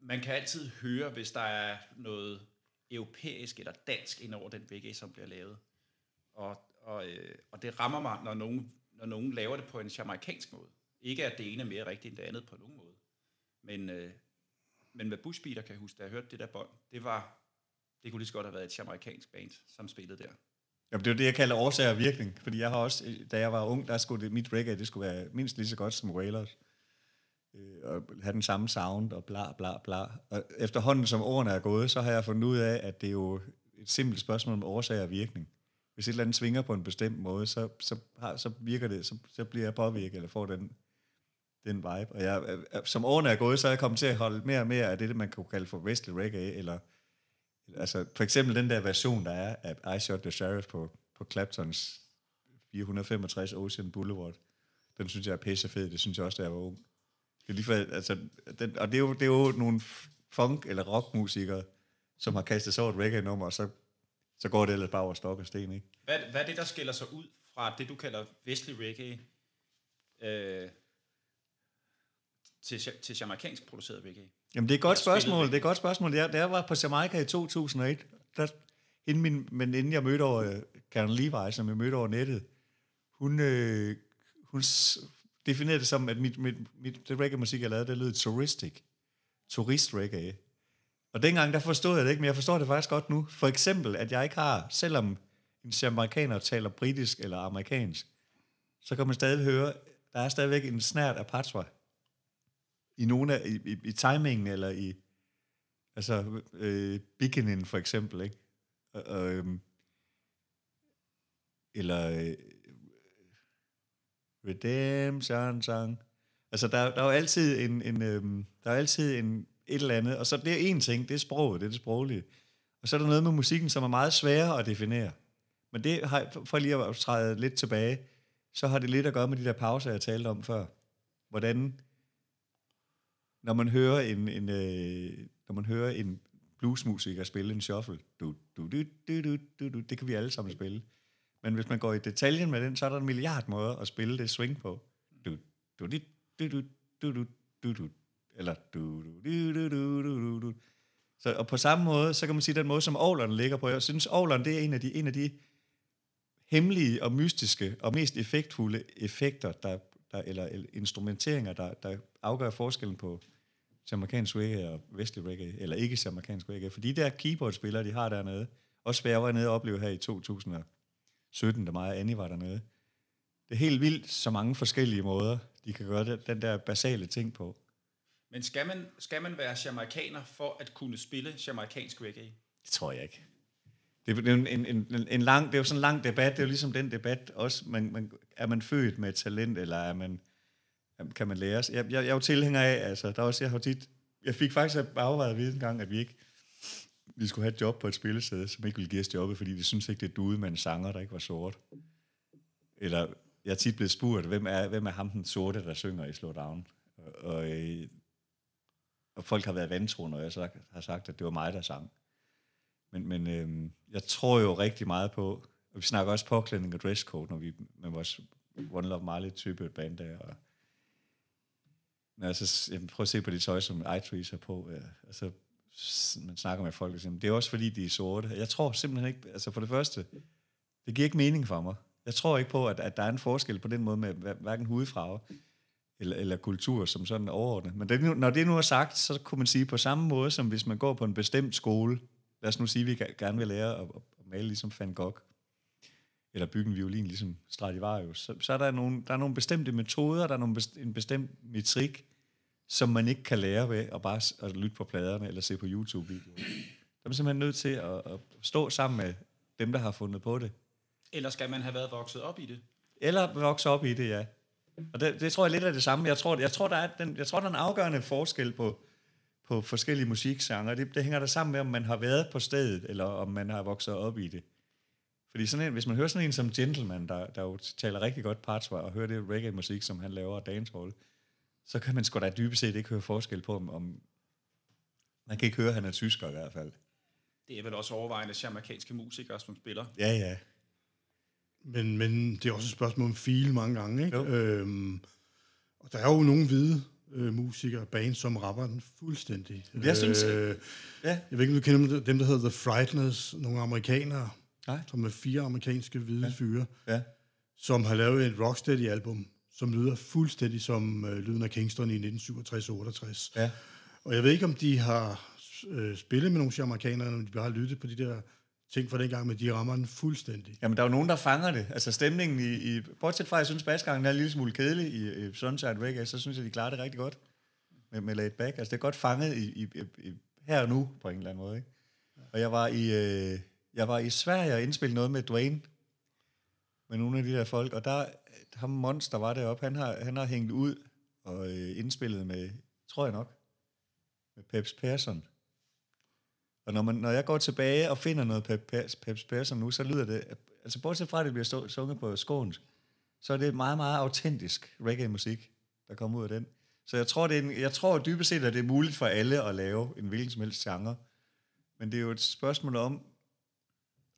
Man kan altid høre, hvis der er noget europæisk eller dansk ind over den vægge, som bliver lavet. Og, og, øh, og det rammer mig, når nogen, når nogen laver det på en jamaikansk måde. Ikke at det ene er mere rigtigt end det andet på nogen måde. Men, øh, men med Bushbeater kan jeg huske, da jeg hørte det der bånd, det var, det kunne lige så godt have været et jamaikansk band, som spillede der. Jamen, det er jo det, jeg kalder årsag og virkning. Fordi jeg har også, øh, da jeg var ung, der skulle det, mit reggae, det skulle være mindst lige så godt som Wailers. Øh, og have den samme sound og bla bla bla. Og efterhånden som årene er gået, så har jeg fundet ud af, at det er jo et simpelt spørgsmål om årsag og virkning. Hvis et eller andet svinger på en bestemt måde, så, så, har, så virker det, så, så bliver jeg påvirket, eller får den, den vibe. Og jeg, øh, som årene er gået, så er jeg kommet til at holde mere og mere af det, man kunne kalde for western reggae, eller Altså, for eksempel den der version, der er af I Shot the Sheriff på, på Claptons 465 Ocean Boulevard, den synes jeg er pisse fed. Det synes jeg også, da jeg var ung. Det er lige for, altså, den, og det er, jo, det er jo nogle funk- eller rockmusikere, som har kastet over et reggae-nummer, og så, så går det ellers bare over stok og sten, ikke? Hvad, hvad er det, der skiller sig ud fra det, du kalder vestlig reggae, øh, til, til jamaikansk produceret reggae? Jamen, det er et godt spørgsmål. det. Er et godt spørgsmål. Jeg, da jeg var på Jamaica i 2001, der, hende min, men inden jeg mødte over uh, Karen Levi, som jeg mødte over nettet, hun, øh, hun definerede det som, at mit, mit, mit det reggae-musik, jeg lavede, det lød touristic. Turist-reggae. Og dengang, der forstod jeg det ikke, men jeg forstår det faktisk godt nu. For eksempel, at jeg ikke har, selvom en jamaikaner taler britisk eller amerikansk, så kan man stadig høre, der er stadigvæk en snært af patois i nogle af, i, i, i timingen, eller i, altså, øh, beginning for eksempel, ikke? Og, og, øhm, eller øh, Redemption Song. Altså, der, der er jo altid en, en øhm, der er altid en, et eller andet, og så det er en ting, det er sproget, det er det sproglige. Og så er der noget med musikken, som er meget sværere at definere. Men det har, for- lige at træde lidt tilbage, så har det lidt at gøre med de der pauser, jeg talte om før. Hvordan når man hører en, en øh, når man hører en bluesmusiker spille en shuffle, du, du, du, du, du, du, du, det kan vi alle sammen spille. Men hvis man går i detaljen med den, så er der en milliard måder at spille det swing på. Du, du, du, du, du, du, du, du, du, eller du, du, du, du, du, du, du. Så, og på samme måde, så kan man sige, den måde, som Aarland ligger på, jeg synes, Aarland, det er en af de, en af de hemmelige og mystiske og mest effektfulde effekter, der, der, eller, eller instrumenteringer, der, der afgør forskellen på jamaikansk reggae og vestlig reggae, eller ikke jamaikansk reggae. For de der keyboardspillere, de har dernede, også hvad jeg var nede og opleve her i 2017, da mig og Annie var dernede, det er helt vildt, så mange forskellige måder, de kan gøre det, den der basale ting på. Men skal man, skal man være jamaikaner for at kunne spille jamaikansk reggae? Det tror jeg ikke. Det er, en, en, en, en lang, det er jo sådan en lang debat, det er jo ligesom den debat også, man, man, er man født med et talent, eller er man, kan man lære Jeg, jeg, jeg er jo tilhænger af, altså, der er også, jeg har tit, jeg fik faktisk afvejet ved en gang, at vi ikke, vi skulle have et job på et spillested, som ikke ville give os jobbet, fordi de synes ikke, det duede med en sanger, der ikke var sort. Eller jeg er tit blevet spurgt, hvem er, hvem er ham den sorte, der synger i Slowdown? Og, og, øh, og folk har været vantro, når jeg så har sagt, at det var mig, der sang. Men, men øh, jeg tror jo rigtig meget på, og vi snakker også påklædning og dresscode, når vi med vores One Love Marley type band der. Og, når jeg så jeg prøver at se på det tøj, som iTrees har på. Øh, ja, altså, man snakker med folk, og siger, det er også fordi, de er sorte. Jeg tror simpelthen ikke, altså for det første, det giver ikke mening for mig. Jeg tror ikke på, at, at der er en forskel på den måde med hverken hudfarve eller, eller kultur som sådan overordnet. Men det, når det nu er sagt, så kunne man sige på samme måde, som hvis man går på en bestemt skole, lad os nu sige, at vi gerne vil lære at, at male ligesom Van Gogh, eller bygge en violin ligesom Stradivarius, så, så er der nogle, der er nogle bestemte metoder, der er nogle bestemt, en bestemt metrik, som man ikke kan lære ved at bare at lytte på pladerne eller se på YouTube-videoer. Der er man simpelthen nødt til at, at stå sammen med dem, der har fundet på det. Eller skal man have været vokset op i det? Eller vokset op i det, ja. Og det, det tror jeg lidt er det samme. Jeg tror, jeg tror, der, er den, jeg tror, der er en afgørende forskel på, på forskellige musikgenre. Det, det hænger der sammen med, om man har været på stedet, eller om man har vokset op i det. Fordi sådan en, hvis man hører sådan en som Gentleman, der, der jo taler rigtig godt partsvar, og hører det reggae-musik, som han laver, og dancehall, så kan man sgu da dybest set ikke høre forskel på, om, om man kan ikke høre, at han er tysker i hvert fald. Det er vel også overvejende jamaikanske musikere, som spiller. Ja, ja. Men, men det er også et spørgsmål om feel mange gange, ikke? Øhm, og der er jo nogle hvide øh, musikere, band, som rapper den fuldstændig. Jeg synes... Øh, ja. Jeg ved ikke, om du kender dem, der hedder The Frighteners, nogle amerikanere, Nej. som er fire amerikanske hvide ja. fyre, ja. som har lavet et Rocksteady-album, som lyder fuldstændig som øh, lyden af Kingston i 1967-68. Ja. Og jeg ved ikke, om de har øh, spillet med nogle amerikanere, eller om de bare har lyttet på de der ting fra dengang, men de rammer den fuldstændig. Jamen, der er jo nogen, der fanger det. Altså stemningen i... i bortset fra, at jeg synes, basgangen er en lille smule kedelig i, i Sunshine Reggae, så synes jeg, de klarer det rigtig godt med, med Laid Back. Altså, det er godt fanget i, i, i, her og nu, på en eller anden måde. Ikke? Og jeg var i, øh, jeg var i Sverige og indspillede noget med Dwayne, med nogle af de der folk, og der, ham Monster var deroppe, han har, han har hængt ud og øh, indspillet med, tror jeg nok, med Peps Persson. Og når, man, når jeg går tilbage og finder noget Pep, Peps Persson nu, så lyder det, altså bortset fra, at det bliver stå, sunget på skånsk, så er det meget, meget autentisk reggae-musik, der kommer ud af den. Så jeg tror, det er en, jeg tror dybest set, at det er muligt for alle at lave en hvilken som helst genre. Men det er jo et spørgsmål om,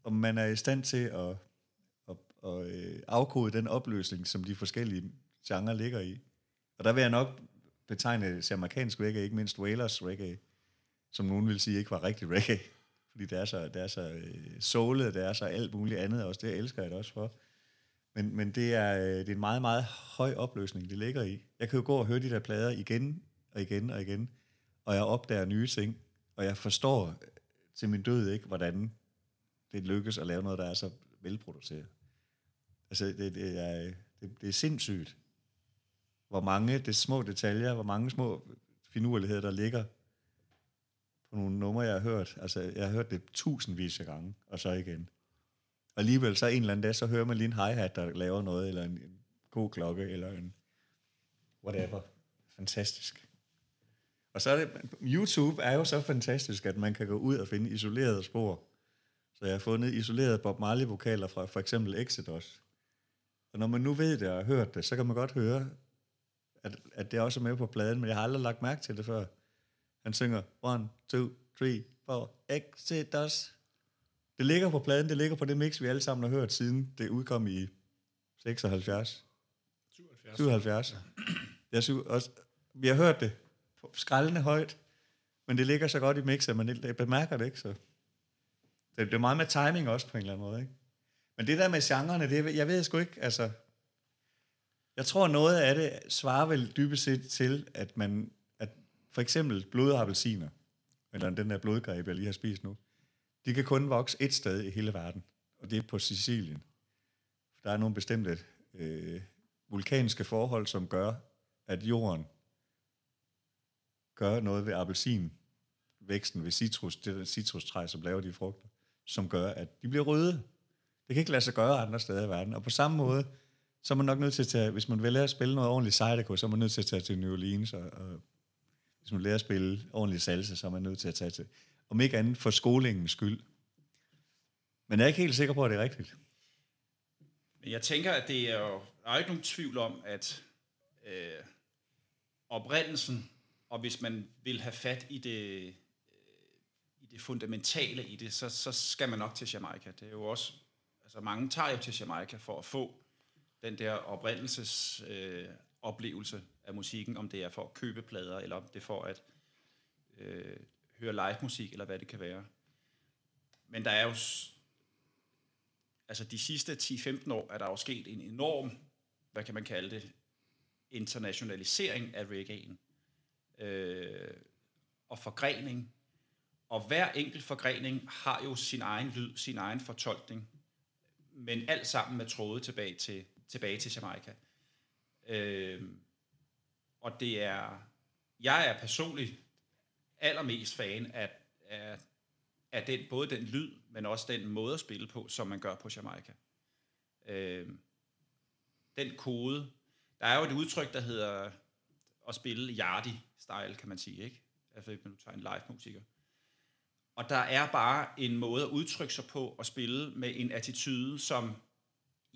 om man er i stand til at, afkode den opløsning, som de forskellige genrer ligger i. Og der vil jeg nok betegne amerikansk reggae, ikke mindst Wailers reggae, som nogen vil sige ikke var rigtig reggae. Fordi det er så, det er så øh, soulet, det er så alt muligt andet også. Det elsker jeg det også for. Men, men det, er, øh, det er en meget, meget høj opløsning, det ligger i. Jeg kan jo gå og høre de der plader igen og igen og igen, og jeg opdager nye ting, og jeg forstår øh, til min død ikke, hvordan det lykkes at lave noget, der er så velproduceret. Altså, det, det, er, det, det er sindssygt, hvor mange det små detaljer, hvor mange små finurligheder, der ligger på nogle numre, jeg har hørt. Altså, jeg har hørt det tusindvis af gange, og så igen. Og alligevel så en eller anden dag, så hører man lige en hi-hat, der laver noget, eller en, en god klokke, eller en whatever. Fantastisk. Og så er det, YouTube er jo så fantastisk, at man kan gå ud og finde isolerede spor. Så jeg har fundet isolerede Bob Marley-vokaler fra for eksempel Exodus. Og når man nu ved det og har hørt det, så kan man godt høre, at, at det også er med på pladen, men jeg har aldrig lagt mærke til det før. Han synger 1, 2, 3, 4, Exodus. Det ligger på pladen, det ligger på det mix, vi alle sammen har hørt, siden det udkom i 76. 77. 77. Jeg synes også, vi har hørt det skrællende højt, men det ligger så godt i mixet, at man bemærker det ikke, så det, det er meget med timing også på en eller anden måde, ikke? Men det der med genrerne, det, jeg ved sgu ikke, altså... Jeg tror, noget af det svarer vel dybest set til, at man, at for eksempel blodappelsiner, eller den der blodgreb, jeg lige har spist nu, de kan kun vokse et sted i hele verden, og det er på Sicilien. Der er nogle bestemte øh, vulkanske forhold, som gør, at jorden gør noget ved appelsinvæksten, ved citrus, det der citrustræ, som laver de frugter, som gør, at de bliver røde. Det kan ikke lade sig gøre andre steder i verden. Og på samme måde, så er man nok nødt til at tage, hvis man vil lære at spille noget ordentligt Zydeco, så er man nødt til at tage til New Orleans, og, og hvis man vil lære at spille ordentligt salsa, så er man nødt til at tage til, om ikke andet for skolingens skyld. Men jeg er ikke helt sikker på, at det er rigtigt. Men jeg tænker, at det er jo, der er ikke nogen tvivl om, at øh, oprindelsen, og hvis man vil have fat i det, øh, i det fundamentale i det, så, så skal man nok til Jamaica. Det er jo også, altså mange tager jo til Jamaica for at få den der oprindelses øh, oplevelse af musikken, om det er for at købe plader, eller om det er for at øh, høre live musik, eller hvad det kan være. Men der er jo, altså de sidste 10-15 år, er der jo sket en enorm, hvad kan man kalde det, internationalisering af reggae'en. Øh, og forgrening. Og hver enkelt forgrening har jo sin egen lyd, sin egen fortolkning. Men alt sammen med tråde tilbage til, tilbage til Jamaica. Øh, og det er, jeg er personligt allermest fan af, af, af den, både den lyd, men også den måde at spille på, som man gør på Jamaica. Øh, den kode, der er jo et udtryk, der hedder at spille Yardi-style, kan man sige, ikke? Altså, hvis man nu tager en live-musiker. Og der er bare en måde at udtrykke sig på og spille med en attitude, som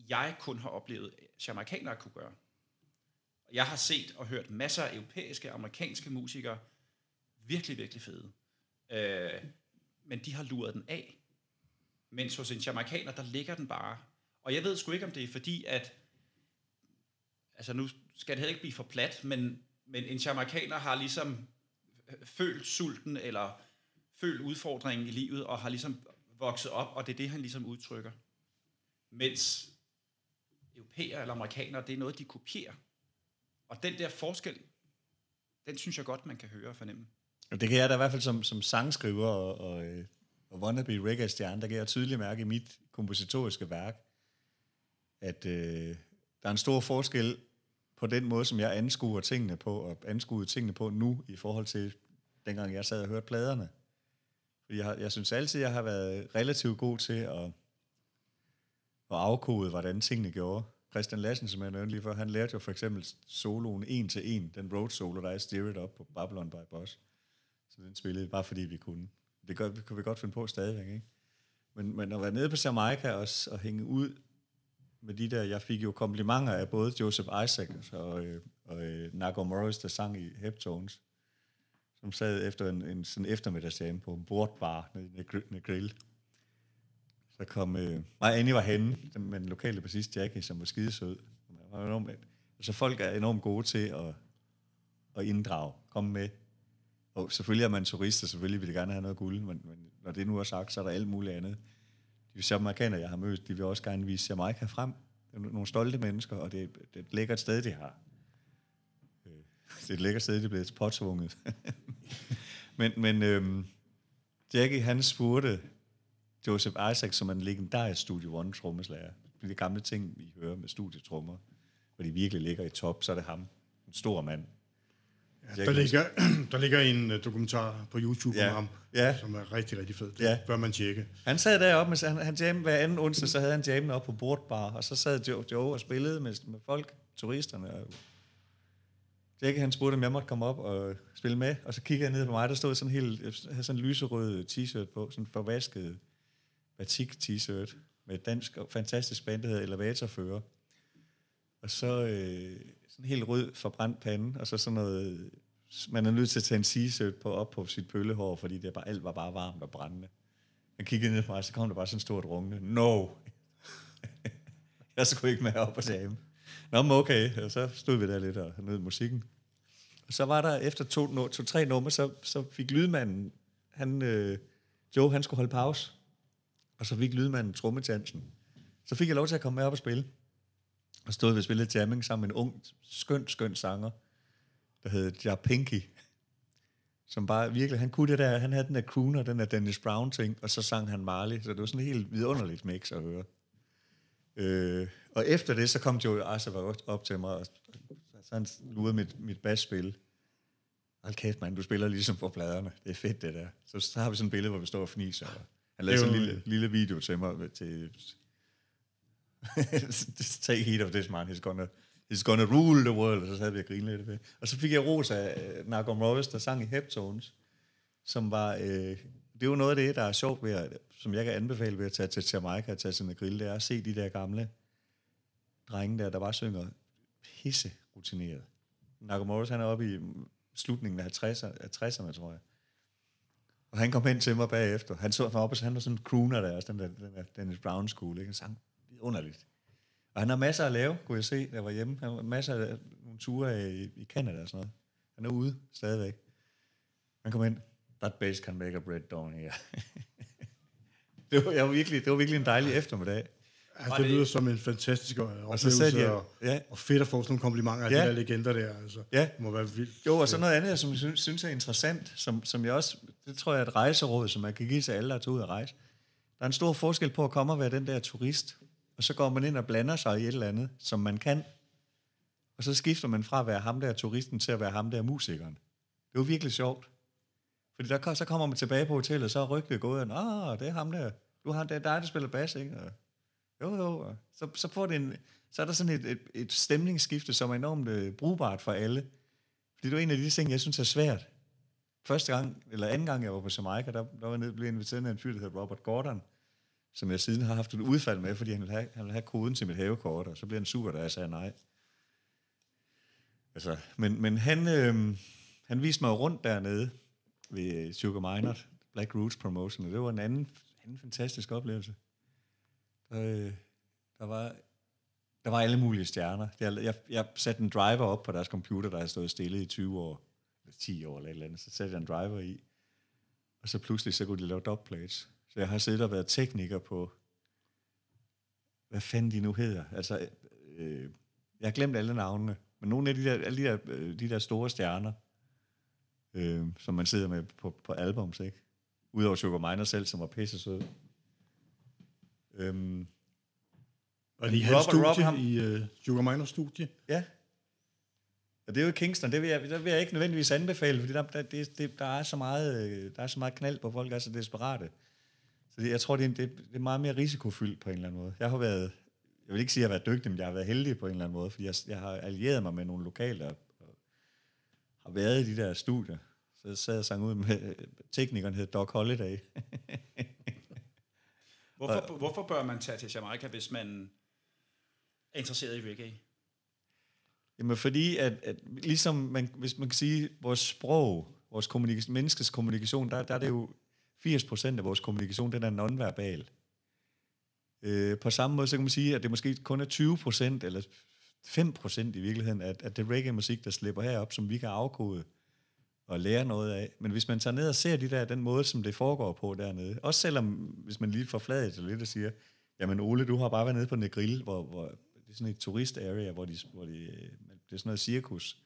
jeg kun har oplevet, at jamaikanere kunne gøre. Jeg har set og hørt masser af europæiske og amerikanske musikere, virkelig, virkelig fede. Øh, men de har luret den af. Mens hos en jamaikaner, der ligger den bare. Og jeg ved sgu ikke, om det er fordi, at altså nu skal det heller ikke blive for plat, men, men en jamaikaner har ligesom følt sulten, eller følt udfordringen i livet, og har ligesom vokset op, og det er det, han ligesom udtrykker. Mens europæer eller amerikanere, det er noget, de kopierer. Og den der forskel, den synes jeg godt, man kan høre og fornemme. Og det kan jeg da i hvert fald som, som sangskriver og, og, øh, og wannabe reggae-stjerne, der kan jeg tydeligt mærke i mit kompositoriske værk, at øh, der er en stor forskel på den måde, som jeg anskuer tingene på, og anskuede tingene på nu, i forhold til dengang jeg sad og hørte pladerne. Fordi jeg, jeg synes altid, jeg har været relativt god til at, at afkode, hvordan tingene gjorde. Christian Lassen, som jeg nævnte lige før, han lærte jo for eksempel soloen en til en, den road solo, der er Steer It Up på Babylon by Boss. Så den spillede bare fordi vi kunne. Det gør, det kunne vi godt finde på stadigvæk, ikke? Men, men at være nede på Jamaica og, og hænge ud med de der, jeg fik jo komplimenter af både Joseph Isaac og, øh, og, øh, og Nago Morris, der sang i Heptones, som sad efter en, en sådan eftermiddagsjam på en bordbar nede i Negr- Så kom, øh, mig Annie var henne, den- med den lokale bassist Jackie, som var skidesød. Var enormt, altså folk er enormt gode til at, at inddrage, komme med. Og selvfølgelig er man turist, og selvfølgelig vil de gerne have noget guld, men, men når det nu er sagt, så er der alt muligt andet. De amerikanere, jeg har mødt, de vil også gerne vise Jamaica frem. Det er nogle stolte mennesker, og det, det er et lækkert sted, de har. Øh, Det er et lækkert sted, det blevet påtvunget. men men øhm, Jackie, han spurgte Joseph Isaac, som er en legendarisk Studio One trommeslager. De gamle ting, vi hører med studietrommer, hvor de virkelig ligger i top, så er det ham. En stor mand. Ja, der, ligger, der ligger en uh, dokumentar på YouTube Ja. om ham, Ja. som er rigtig, rigtig fed. Det Ja. bør man tjekke. Han sad deroppe, med, han, han jam, hver anden onsdag, så havde han jammen op på bordbar, og så sad Joe, Joe og spillede med, med folk, turisterne. Og Jake, han spurgte, om jeg måtte komme op og spille med, og så kiggede jeg ned på mig, der stod sådan helt, havde sådan en lyserød t-shirt på, sådan en forvasket batik t-shirt, med et dansk fantastisk band, der hedder Elevatorfører. Og så øh, sådan en helt rød forbrændt pande, og så sådan noget, man er nødt til at tage en t-shirt på op på sit pøllehår, fordi det bare, alt var bare varmt og brændende. Han kiggede ned på mig, så kom der bare sådan en stort rungende, No! jeg skulle ikke med op og jam. Nå, men okay. Og så stod vi der lidt og nød musikken. Og så var der efter to, to tre numre, så, så fik lydmanden, han, øh, Joe, han skulle holde pause. Og så fik lydmanden trommetansen. Så fik jeg lov til at komme med op og spille. og stod ved spille jamming sammen med en ung, skøn, skøn sanger, der hed Jarpinky, som bare virkelig, han kunne det der, han havde den der crooner, den der Dennis Brown ting, og så sang han Marley, så det var sådan en helt vidunderligt mix at høre. Øh, og efter det, så kom Joe Arce op til mig, og så han lurede mit, mit basspil. Hold kæft, mand, du spiller ligesom på pladerne. Det er fedt, det der. Så, så har vi sådan et billede, hvor vi står og fniser. Og han lavede sådan en lille, lille video til mig til... Take heat of this man, he's gonna, he's gonna rule the world. Og så havde vi at grine lidt ved. Og så fik jeg ros af uh, Narco Morris, der sang i Heptones, som var... Uh, det er jo noget af det, der er sjovt ved at, som jeg kan anbefale ved at tage til Jamaica og tage til en grill, det er at se de der gamle drenge der, der bare synger pisse rutineret. Nakamoto, Morris, han er oppe i slutningen af 50'erne, 60'erne tror jeg. Og han kom hen til mig bagefter. Han så mig op, og han var sådan en crooner der, også den der, den der Dennis Brown School. Ikke? Han sang underligt. Og han har masser at lave, kunne jeg se, da jeg var hjemme. Han har masser af nogle ture i, i Canada og sådan noget. Han er ude stadigvæk. Han kom ind. That bass can make a bread down here. det, var, jeg var virkelig, det var virkelig en dejlig eftermiddag. Altså, det lyder som en fantastisk oplevelse, og, så jeg, og, ja. og fedt at få sådan nogle komplimenter af ja. de der legender der. Altså. Ja. Det må være vildt. Jo, og så noget andet, som jeg synes, synes er interessant, som, som jeg også, det tror jeg er et rejseråd, som man kan give til alle, der er ud at rejse. Der er en stor forskel på at komme og være den der turist, og så går man ind og blander sig i et eller andet, som man kan, og så skifter man fra at være ham der turisten til at være ham der musikeren. Det var virkelig sjovt. Fordi der, så kommer man tilbage på hotellet, så er rygtet gået, og ah, det er ham der. Du har det er dig, der spiller bas, ikke? Og, jo, jo. Så, så, får det en, så er der sådan et, et, et stemningsskifte, som er enormt øh, brugbart for alle. Fordi det er en af de ting, jeg synes er svært. Første gang, eller anden gang, jeg var på Jamaica, der, der var jeg nede, blev inviteret af en fyr, der hedder Robert Gordon, som jeg siden har haft et udfald med, fordi han ville have, han ville have koden til mit havekort, og så blev han sur, da jeg sagde nej. Altså, men, men han, øh, han viste mig rundt dernede ved øh, Sugar Minor, Black Roots Promotion, og det var en anden, anden fantastisk oplevelse. Der, øh, der var der var alle mulige stjerner. Jeg, jeg, jeg satte en driver op på deres computer, der havde stået stille i 20 år, eller 10 år eller et eller andet. Så satte jeg en driver i, og så pludselig så kunne de lave dubplates. Så jeg har siddet og været tekniker på, hvad fanden de nu hedder. Altså, øh, øh jeg har glemt alle navnene, men nogle af de der, alle de der, de der store stjerner, øh, som man sidder med på, på albums, ikke? Udover Sugar Miner selv, som var pisse sød. Øhm, og lige hans studie Rob, ham, i uh, Sugar Minor studie. Ja. Og det er jo Kingston, det vil jeg, det vil jeg ikke nødvendigvis anbefale, fordi der, der, det, det, der, er så meget, øh, der er så meget knald på, folk er så desperate. Så det, jeg tror, det er, det, det er meget mere risikofyldt på en eller anden måde. Jeg har været, jeg vil ikke sige, at jeg har været dygtig, men jeg har været heldig på en eller anden måde, fordi jeg, jeg har allieret mig med nogle lokale, og har været i de der studier. Så sad jeg og sang ud med teknikeren, hed Doc Holiday. Hvorfor, og, hvorfor bør man tage til Jamaica, hvis man er interesseret i reggae? Jamen fordi, at, at ligesom man, hvis man kan sige, vores sprog, vores kommunikation, menneskets kommunikation, der, der er det jo 80% af vores kommunikation, den er nonverbal. Øh, på samme måde, så kan man sige, at det måske kun er 20% eller 5% i virkeligheden, at, at det reggae-musik, der slipper herop, som vi kan afkode, og lære noget af. Men hvis man tager ned og ser de der, den måde, som det foregår på dernede, også selvom, hvis man lige får det lidt og siger, jamen Ole, du har bare været nede på Negril, hvor, hvor det er sådan et turist-area, hvor, de, hvor de, det er sådan noget cirkus,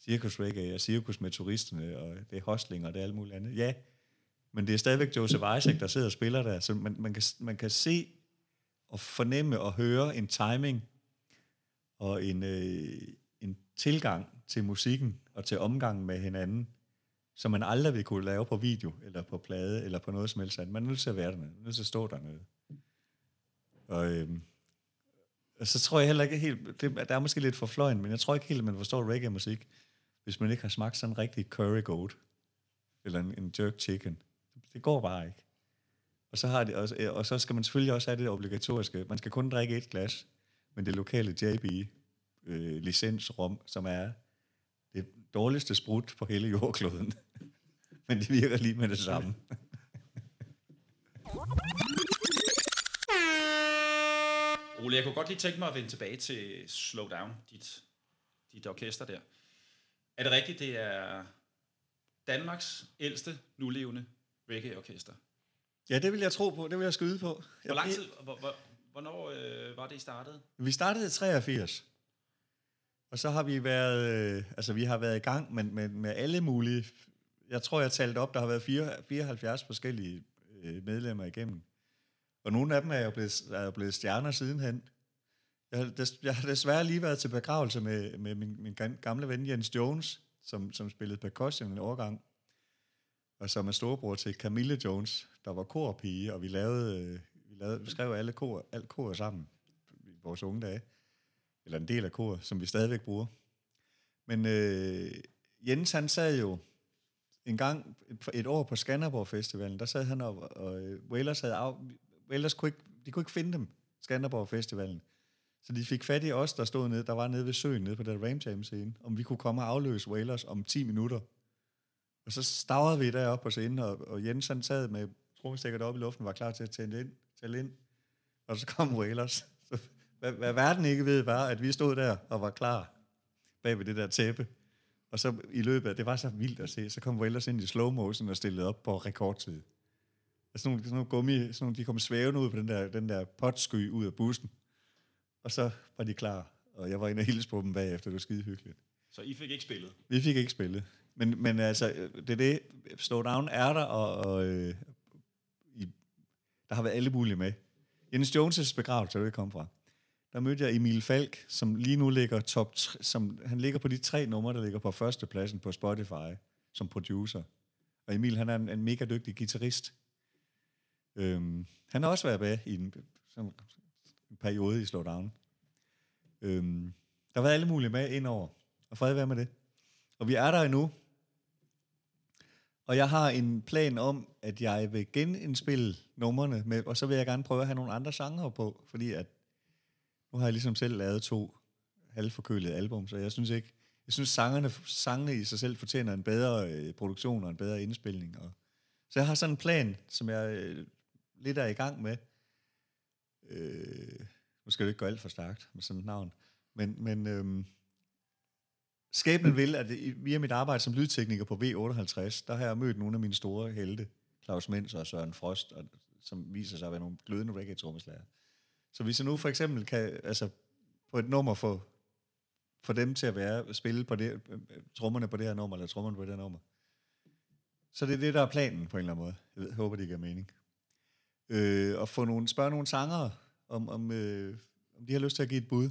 cirkus reggae og cirkus med turisterne, og det er hostling og det er alt muligt andet. Ja, men det er stadigvæk Joseph Isaac, der sidder og spiller der, så man, man, kan, man kan se og fornemme og høre en timing og en, øh, en tilgang til musikken og til omgangen med hinanden, som man aldrig vil kunne lave på video, eller på plade, eller på noget som helst andet. Man er nødt til at være dernede. Man er nødt til at stå dernede. Og, øhm, og så tror jeg heller ikke helt, det, der er måske lidt for fløjen, men jeg tror ikke helt, at man forstår reggae-musik, hvis man ikke har smagt sådan en rigtig curry goat, eller en, en jerk chicken. Det går bare ikke. Og så, har det, og, og så skal man selvfølgelig også have det obligatoriske. Man skal kun drikke et glas, men det lokale JB øh, licensrum, som er det dårligste sprut på hele jordkloden. Men det virker lige med det samme. Ole, jeg kunne godt lige tænke mig at vende tilbage til Slow Down, dit, dit orkester der. Er det rigtigt, det er Danmarks ældste nulevende reggae-orkester? Ja, det vil jeg tro på. Det vil jeg skyde på. Hvor lang tid, hvor, hvor, Hvornår øh, var det, I startede? Vi startede i 83. Og så har vi været, øh, altså vi har været i gang med, med, med alle mulige, jeg tror jeg talte op, der har været 4, 74 forskellige øh, medlemmer igennem. Og nogle af dem er jo blevet, er jo blevet stjerner sidenhen. Jeg des, jeg har desværre lige været til begravelse med, med min, min gamle ven Jens Jones, som, som spillede percussion en årgang, og som er storebror til Camille Jones, der var korpige, og vi lavede, øh, lavede, vi skrev alle kor, alt kor sammen i vores unge dage eller en del af kor, som vi stadigvæk bruger. Men øh, Jens, han sad jo en gang, et, år på Skanderborg Festivalen, der sad han og, øh, og Wailers havde af, Wailers kunne ikke, de kunne ikke finde dem, Skanderborg Festivalen. Så de fik fat i os, der stod nede, der var nede ved søen, nede på den Ram Jam scene, om vi kunne komme og afløse Wailers om 10 minutter. Og så stavrede vi derop på scenen, og, og Jens han sad med trommestikker deroppe i luften, var klar til at tænde ind, tælle ind. Og så kom Wailers. Så hvad, hvad verden ikke ved, var, at vi stod der og var klar bag ved det der tæppe. Og så i løbet af, det var så vildt at se, så kom Wellers ind i slow motion og stillede op på rekordtid. Og sådan nogle, sådan nogle gummi, sådan nogle, de kom svævende ud på den der, den der potsky ud af bussen. Og så var de klar, og jeg var inde og hilse på dem bagefter, det var skide hyggeligt. Så I fik ikke spillet? Vi fik ikke spillet. Men, men altså, det er det, Slowdown er der, og, og øh, der har været alle mulige med. Jens Jones' begravelse, det kom fra der mødte jeg Emil Falk, som lige nu ligger top, som han ligger på de tre numre, der ligger på førstepladsen på Spotify som producer. Og Emil, han er en, en mega dygtig guitarist. Øhm, han har også været med i en, sådan en periode i Slowdown. Øhm, der var alle mulige med indover, og fred være med det. Og vi er der endnu. Og jeg har en plan om, at jeg vil genindspille numrene, med, og så vil jeg gerne prøve at have nogle andre sanger på, fordi at nu har jeg ligesom selv lavet to halvforkølede album, så jeg synes ikke, jeg synes sangerne, sangene i sig selv fortjener en bedre øh, produktion og en bedre indspilning. Og, så jeg har sådan en plan, som jeg øh, lidt er i gang med. Øh, nu skal det ikke gå alt for stærkt med sådan et navn. Men, men øh, skæbnen vil, at via mit arbejde som lydtekniker på V58, der har jeg mødt nogle af mine store helte, Claus Mens og Søren Frost, og, som viser sig at være nogle glødende reggae-trommeslager. Så hvis jeg nu for eksempel kan, altså på et nummer få, få dem til at være, spille på det, øh, øh, trommerne på det her nummer, eller trommerne på det her nummer, så det er det, der er planen på en eller anden måde. Jeg ved, håber, det giver mening. Øh, og få nogle, spørge nogle sangere, om, om, øh, om de har lyst til at give et bud.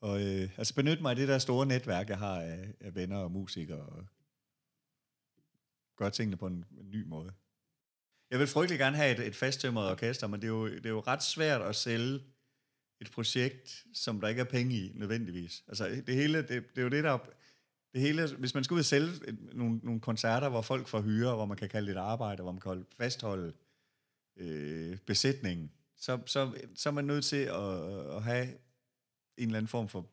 Og øh, altså benytte mig af det der store netværk, jeg har af, af venner og musikere, og gøre tingene på en, en ny måde. Jeg vil frygtelig gerne have et, et fasttømret orkester, men det er, jo, det er jo ret svært at sælge et projekt, som der ikke er penge i, nødvendigvis. Altså, det hele, det, det er jo det, der... Det hele, hvis man skal ud og sælge et, nogle, nogle koncerter, hvor folk får hyre, hvor man kan kalde det et arbejde, hvor man kan holde, fastholde øh, besætningen, så, så, så er man nødt til at, at have en eller anden form for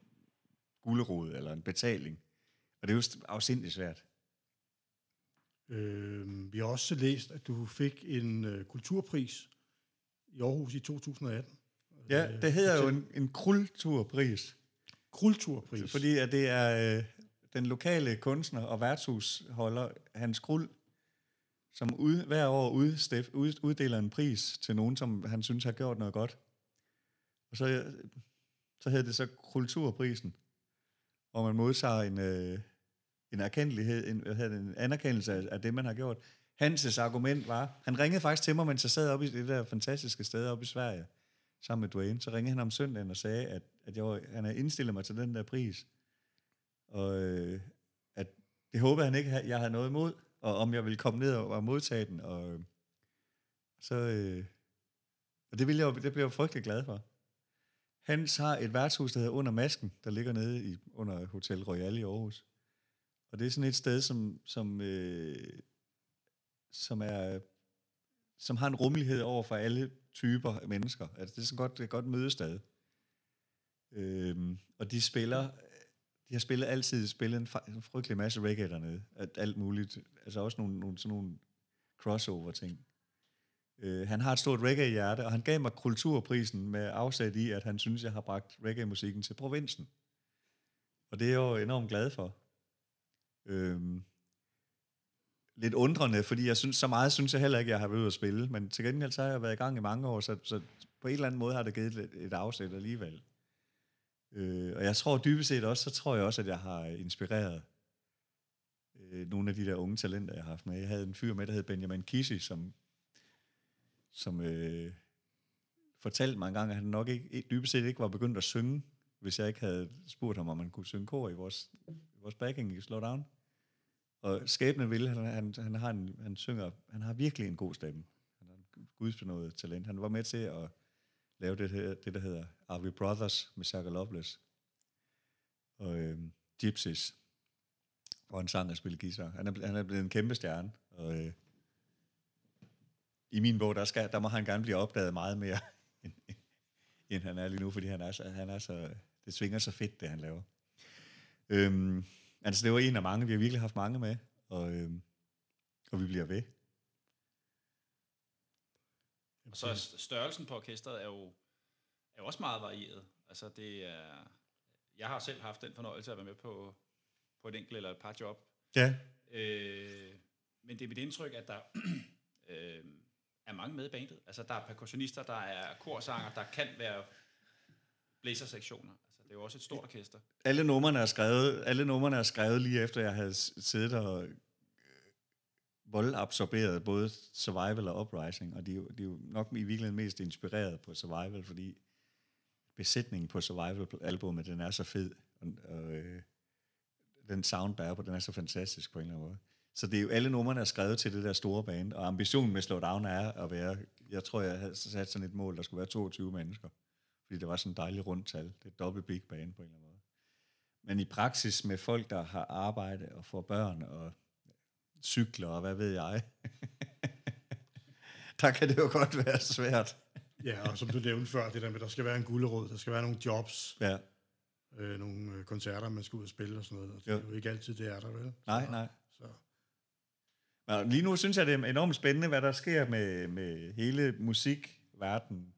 gulderod eller en betaling. Og det er jo afsindigt svært. Øh, vi har også læst, at du fik en øh, kulturpris i Aarhus i 2018. Ja, øh, det hedder jo en, en kulturpris. Kulturpris. Fordi at det er øh, den lokale kunstner og værtshusholder Hans Krul, som ud, hver år udstif, ud, uddeler en pris til nogen, som han synes har gjort noget godt. Og så, så hedder det så Kulturprisen, hvor man modtager en, øh, en erkendelighed, en, en anerkendelse af, af det, man har gjort. Hanses argument var, han ringede faktisk til mig, mens jeg sad oppe i det der fantastiske sted oppe i Sverige, sammen med Dwayne. Så ringede han om søndagen og sagde, at, at jeg var, han havde indstillet mig til den der pris. Og øh, at det håbede han ikke, jeg havde noget imod, og om jeg ville komme ned og, og modtage den. Og, øh, så, øh, og det, ville jeg, det blev jeg frygtelig glad for. Hans har et værtshus, der hedder Under Masken, der ligger nede i, under Hotel Royal i Aarhus. Og det er sådan et sted, som, som, øh, som er som har en rummelighed over for alle typer af mennesker. Altså, det er så godt, det er godt mødested. Øhm, og de spiller, de har spillet altid spillet en, en frygtelig masse reggae dernede. Alt, alt muligt. Altså også nogle, nogle, sådan nogle crossover-ting. Øh, han har et stort reggae-hjerte, og han gav mig kulturprisen med afsæt i, at han synes, jeg har bragt reggae-musikken til provinsen. Og det er jeg jo enormt glad for. Øhm, lidt undrende, fordi jeg synes, så meget synes jeg heller ikke, jeg har været ude at spille, men til gengæld så har jeg været i gang i mange år, så, så på en eller anden måde har det givet et, et afsæt alligevel. Øh, og jeg tror dybest set også, så tror jeg også, at jeg har inspireret øh, nogle af de der unge talenter, jeg har haft med. Jeg havde en fyr med, der hed Benjamin Kisi, som, som øh, fortalte mig en gang, at han nok ikke, dybest set ikke var begyndt at synge, hvis jeg ikke havde spurgt ham, om man kunne synge kor i vores, i vores backing i Slowdown. Og skæbnen ville, han, han, han, har en, han synger, han har virkelig en god stemme. Han har noget talent. Han var med til at lave det, her, det der hedder Are We Brothers med Shaka Loveless. Og øh, Gypsies, hvor han sang og spillede guitar. Han er, han er blevet en kæmpe stjerne, og øh, i min bog, der, skal, der må han gerne blive opdaget meget mere, end, end han er lige nu, fordi han er, så, han er så, det svinger så fedt, det han laver. Øhm, altså, det var en af mange, vi har virkelig haft mange med, og, øhm, og vi bliver ved. Og så størrelsen på orkestret er jo, er jo også meget varieret. Altså, det er, jeg har selv haft den fornøjelse at være med på, på et enkelt eller et par job. Ja. Øh, men det er mit indtryk, at der øh, er mange med i bandet. Altså, der er percussionister, der er korsanger, der kan være blæsersektioner. Altså, det er jo også et stort orkester. Alle numrene er skrevet, alle numrene er skrevet lige efter, jeg havde siddet og øh, voldabsorberet både Survival og Uprising, og de, de er jo nok i virkeligheden mest inspireret på Survival, fordi besætningen på Survival-albumet, den er så fed, og, og øh, den sound, der på, den er så fantastisk på en eller anden måde. Så det er jo alle numrene er skrevet til det der store band, og ambitionen med Slowdown er at være, jeg tror, jeg havde sat sådan et mål, der skulle være 22 mennesker, fordi det var sådan et dejligt rundt tal. Det er dobbelt big band på en eller anden måde. Men i praksis med folk, der har arbejde og får børn og cykler og hvad ved jeg, der kan det jo godt være svært. Ja, og som du nævnte før, det der med, der skal være en gulderod, der skal være nogle jobs, Ja, øh, nogle øh, koncerter, man skal ud og spille og sådan noget. Og det Jo. er jo ikke altid, det er der, vel? nej, så, nej. Så, men lige nu synes jeg, det er enormt spændende, hvad der sker med, med hele musikverdenen.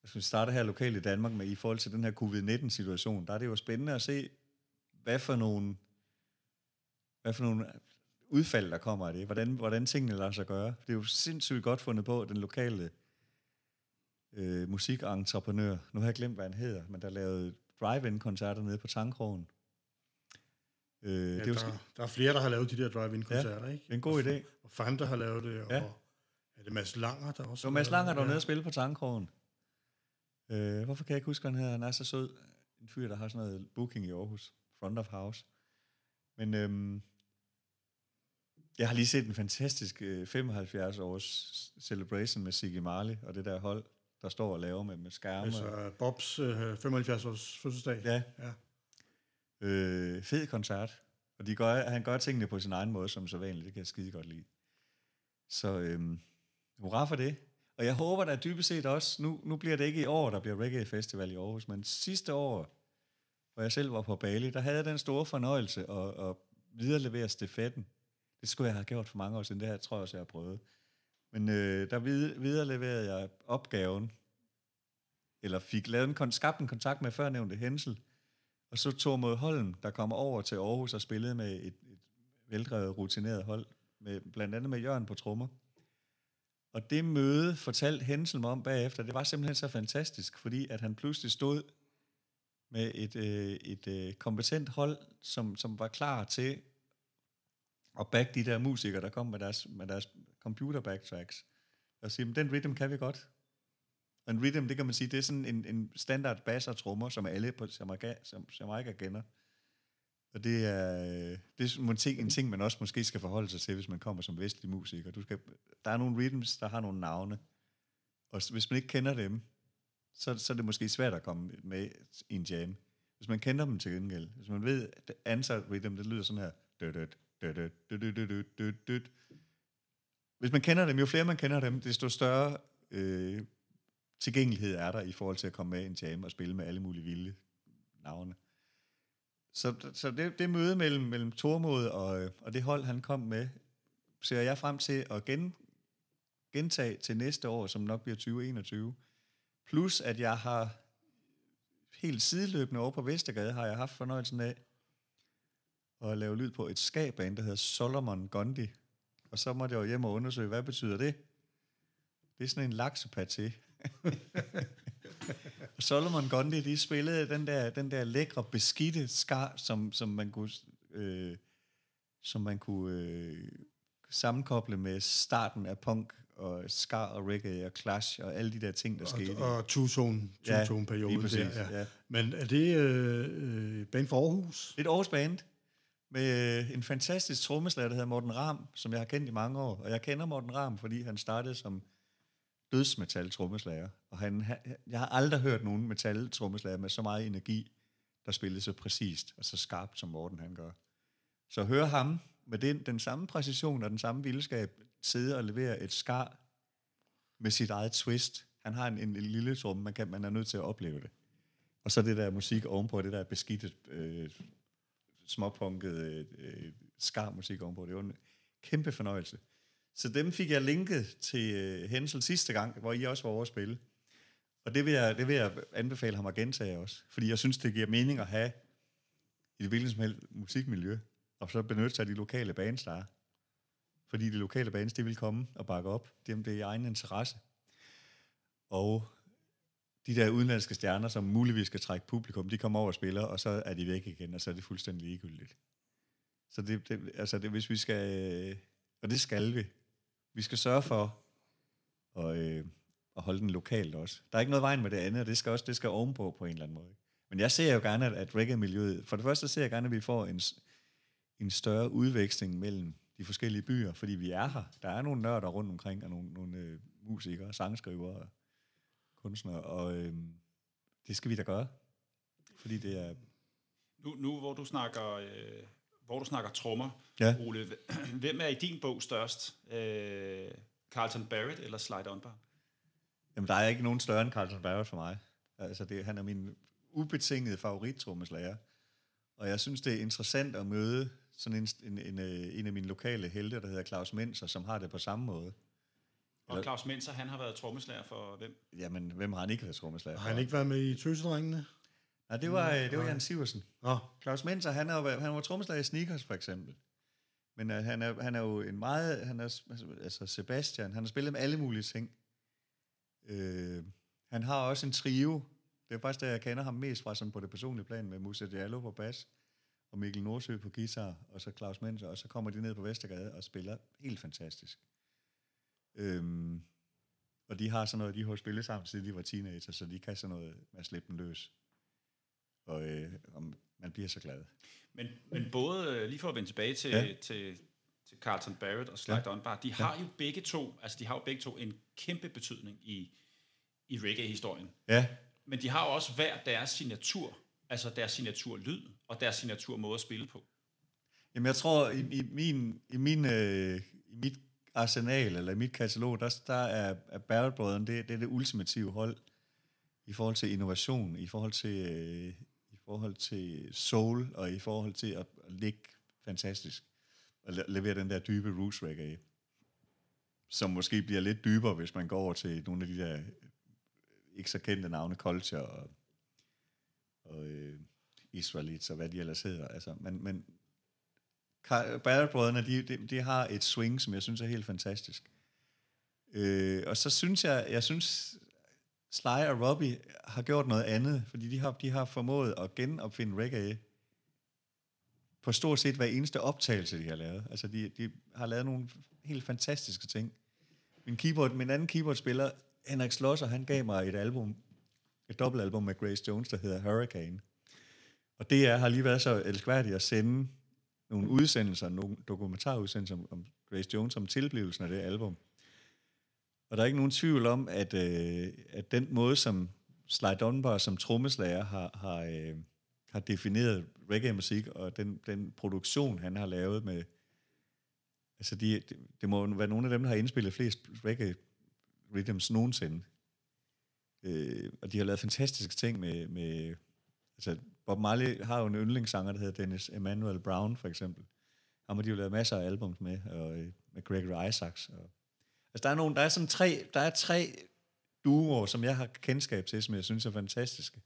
Hvis vi starter her lokalt i Danmark med i forhold til den her covid-19-situation, der er det jo spændende at se, hvad for nogle, hvad for nogle udfald, der kommer af det. Hvordan, hvordan tingene lader sig gøre. Det er jo sindssygt godt fundet på, den lokale øh, musikentreprenør, nu har jeg glemt, hvad han hedder, men der lavede drive-in-koncerter nede på Tankrogen. Øh, ja, det er jo der, sk- der er flere, der har lavet de der drive-in-koncerter, ikke? en god idé. Og Fanta har lavet det, og Ja. er det Mads Langer, der også Så Mads Langer, der var ja. nede og spille på Tankrogen. Øh, hvorfor kan jeg ikke huske, hvad han hedder? Han er så sød. En fyr, der har sådan noget booking i Aarhus. Front of house. Men øhm, jeg har lige set en fantastisk øh, 75-års celebration med Siggy Marley og det der hold, der står og laver med, med skærme. Altså Bobs øh, 75-års fødselsdag. Ja. ja. Øh, fed koncert. Og de gør, han gør tingene på sin egen måde, som så vanligt. Det kan jeg skide godt lide. Så øhm, hurra for det. Og jeg håber da dybest set også, nu, nu bliver det ikke i år, der bliver Reggae Festival i Aarhus, men sidste år, hvor jeg selv var på Bali, der havde jeg den store fornøjelse at, at viderelevere stafetten. Det skulle jeg have gjort for mange år siden, det her tror jeg også, jeg har prøvet. Men øh, der vid- videreleverede jeg opgaven, eller fik lavet en, skabt en kontakt med førnævnte Hensel, og så tog mod Holm, der kommer over til Aarhus og spillede med et, et veldrevet, rutineret hold, med, blandt andet med Jørgen på trommer. Og det møde fortalte Hensel mig om bagefter, det var simpelthen så fantastisk, fordi at han pludselig stod med et, øh, et øh, kompetent hold, som, som var klar til at back de der musikere, der kom med deres, med deres computer backtracks. Og sige, "Men den rhythm kan vi godt. En rhythm, det kan man sige, det er sådan en, en standard bass og trommer, som alle på Jamaica, som Jamaica kender. Og det er, det er en ting, en ting, man også måske skal forholde sig til, hvis man kommer som vestlig musiker. Du skal, der er nogle rhythms, der har nogle navne. Og hvis man ikke kender dem, så, så er det måske svært at komme med i en jam. Hvis man kender dem til gengæld, hvis man ved, at ansat rhythm, det lyder sådan her. Hvis man kender dem, jo flere man kender dem, desto større øh, tilgængelighed er der i forhold til at komme med i en jam og spille med alle mulige vilde navne. Så, så det, det møde mellem, mellem Tormod og, og det hold, han kom med, ser jeg frem til at gen, gentage til næste år, som nok bliver 2021. Plus, at jeg har helt sideløbende over på Vestergade, har jeg haft fornøjelsen af at lave lyd på et skabband, der hedder Solomon Gondi. Og så måtte jeg jo hjem og undersøge, hvad betyder det? Det er sådan en laksepaté. Og Solomon Grundy, de spillede den der, den der lækre, beskidte skar, som, som man kunne, øh, som man kunne øh, sammenkoble med starten af punk og ska og reggae og clash og alle de der ting, der skete. Og, og two-tone, Ja, two-tone periode. præcis, der, ja. Men er det øh, øh, band for Aarhus? Et Aarhus band med øh, en fantastisk trommeslager, der hedder Morten Ram, som jeg har kendt i mange år. Og jeg kender Morten Ram, fordi han startede som dødsmetal trommeslager. Og han, han, jeg har aldrig hørt nogen metal trommeslager med så meget energi, der spillede så præcist og så skarpt, som Morten han gør. Så høre ham med den, den samme præcision og den samme vildskab sidde og levere et skar med sit eget twist. Han har en, en, en lille tromme, man, kan, man er nødt til at opleve det. Og så det der musik ovenpå, det der beskidte, øh, småpunkede øh, øh, skar-musik ovenpå. Det var en kæmpe fornøjelse. Så dem fik jeg linket til øh, Hensel sidste gang, hvor I også var over at spille. Og det vil, jeg, det vil jeg anbefale ham at gentage også. Fordi jeg synes, det giver mening at have i det hvilket som helst musikmiljø, og så benytte sig af de lokale bands, der er. Fordi de lokale bands, det vil komme og bakke op. Dem, det er i egen interesse. Og de der udenlandske stjerner, som muligvis skal trække publikum, de kommer over og spiller, og så er de væk igen, og så er det fuldstændig ligegyldigt. Så det, det, altså det, hvis vi skal, øh, og det skal vi, vi skal sørge for at, øh, at holde den lokalt også. Der er ikke noget vejen med det andet, og det skal også det skal ovenpå på en eller anden måde. Men jeg ser jo gerne, at, at reggae-miljøet, for det første ser jeg gerne, at vi får en, en større udveksling mellem de forskellige byer, fordi vi er her. Der er nogle nørder rundt omkring, og nogle, nogle øh, musikere, sangskrivere og kunstnere, og øh, det skal vi da gøre. Fordi det er... Nu, nu hvor du snakker, øh, hvor du snakker trommer, Ja. Ole, hvem er i din bog størst? Øh, Carlton Barrett eller Slide Dunbar? Jamen, der er ikke nogen større end Carlton Barrett for mig. Altså, det, han er min ubetingede favorittrommeslager. Og jeg synes, det er interessant at møde sådan en, en, en, øh, en af mine lokale helte, der hedder Claus Menser, som har det på samme måde. Og Claus Menser, han har været trommeslager for hvem? Jamen, hvem har han ikke været trommeslager Har for? han ikke været med i Tøsedrengene? Nej, det var, øh, det var Jan Siversen. Nå, Claus Menser, han, er, han var trommeslager i Sneakers, for eksempel. Men uh, han, er, han er jo en meget... Han er, altså Sebastian, han har spillet med alle mulige ting. Uh, han har også en trio. Det er faktisk der, jeg kender ham mest fra sådan på det personlige plan, med Musa Diallo på bas, og Mikkel Nordsø på guitar, og så Claus Menser, og så kommer de ned på Vestergade og spiller helt fantastisk. Øhm, og de har sådan noget, de har spillet sammen, siden de var teenager, så de kan sådan noget med at slippe den løs. Og, øh, og man bliver så glad. Men, men både, øh, lige for at vende tilbage til, Ja. ja. til, til Carlton Barrett og Slide Ja. ja. Dunbar, de har jo begge to, altså de har jo begge to en kæmpe betydning i, i reggae-historien. Ja, Men de har jo også hver deres signatur, altså deres signaturlyd og deres signaturmåde at spille på. Jamen, jeg tror, i, i, min, i, min, øh, i mit arsenal, eller i mit katalog, der, der er, er Barrett-brødrene, det, det er det ultimative hold i forhold til innovation, i forhold til, øh, forhold til soul, og i forhold til at, at ligge fantastisk, og le- levere den der dybe roots reggae, som måske bliver lidt dybere, hvis man går over til nogle af de der øh, ikke så kendte navne, Culture og, og øh, Israelites og hvad de ellers hedder. Altså, men, men Barrett-brødrene, de, de, de har et swing, som jeg synes er helt fantastisk. Øh, og så synes jeg, jeg synes, Sly og Robbie har gjort noget andet, fordi de har, de har formået at genopfinde reggae på stort set hver eneste optagelse, de har lavet. Altså, de, de har lavet nogle helt fantastiske ting. Min, keyboard, min anden keyboardspiller, Henrik Slosser, han gav mig et album, et dobbeltalbum med Grace Jones, der hedder Hurricane. Og det er, har lige været så elskværdigt at sende nogle udsendelser, nogle dokumentarudsendelser om, om Grace Jones, om tilblivelsen af det album. Og der er ikke nogen tvivl om, at, øh, at den måde, som Sly Dunbar som trommeslager har, har, øh, har defineret reggae-musik, og den, den produktion, han har lavet med... Altså, de, det, det må være nogle af dem, der har indspillet flest reggae-rhythms nogensinde. Øh, og de har lavet fantastiske ting med... med altså, Bob Marley har jo en yndlingssanger, der hedder Dennis Emmanuel Brown, for eksempel. Ham har de jo lavet masser af albums med, og øh, med Gregory Isaacs. Og, altså, der er, nogle, der er sådan tre, der er tre duoer, som jeg har kendskab til, som jeg synes er fantastiske.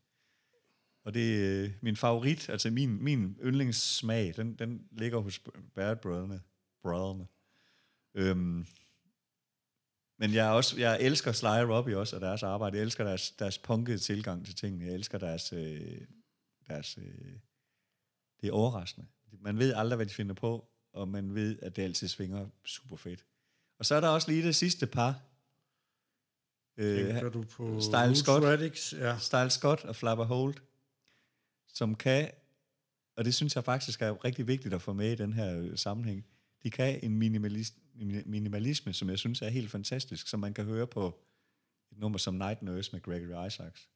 Og det er øh, min favorit, altså min, min yndlingssmag, den, den ligger hos Barrett Brødrene. Brødrene. Øhm, Men jeg, er også, jeg elsker Sly og Robbie også, og deres arbejde. Jeg elsker deres, deres punkede tilgang til tingene. Jeg elsker deres... Øh, deres øh, det er overraskende. Man ved aldrig, hvad de finder på, og man ved, at det altid svinger super fedt. Og så er der også lige det sidste par. Tænker du på Style Scott? Radix? Ja. Style Scott og Flapper Holt, som kan, og det synes jeg faktisk er rigtig vigtigt at få med i den her øh, sammenhæng, de kan en minimalist, mini- minimalisme, som jeg synes er helt fantastisk, som man kan høre på et nummer som Night Nurse med Gregory Isaacs.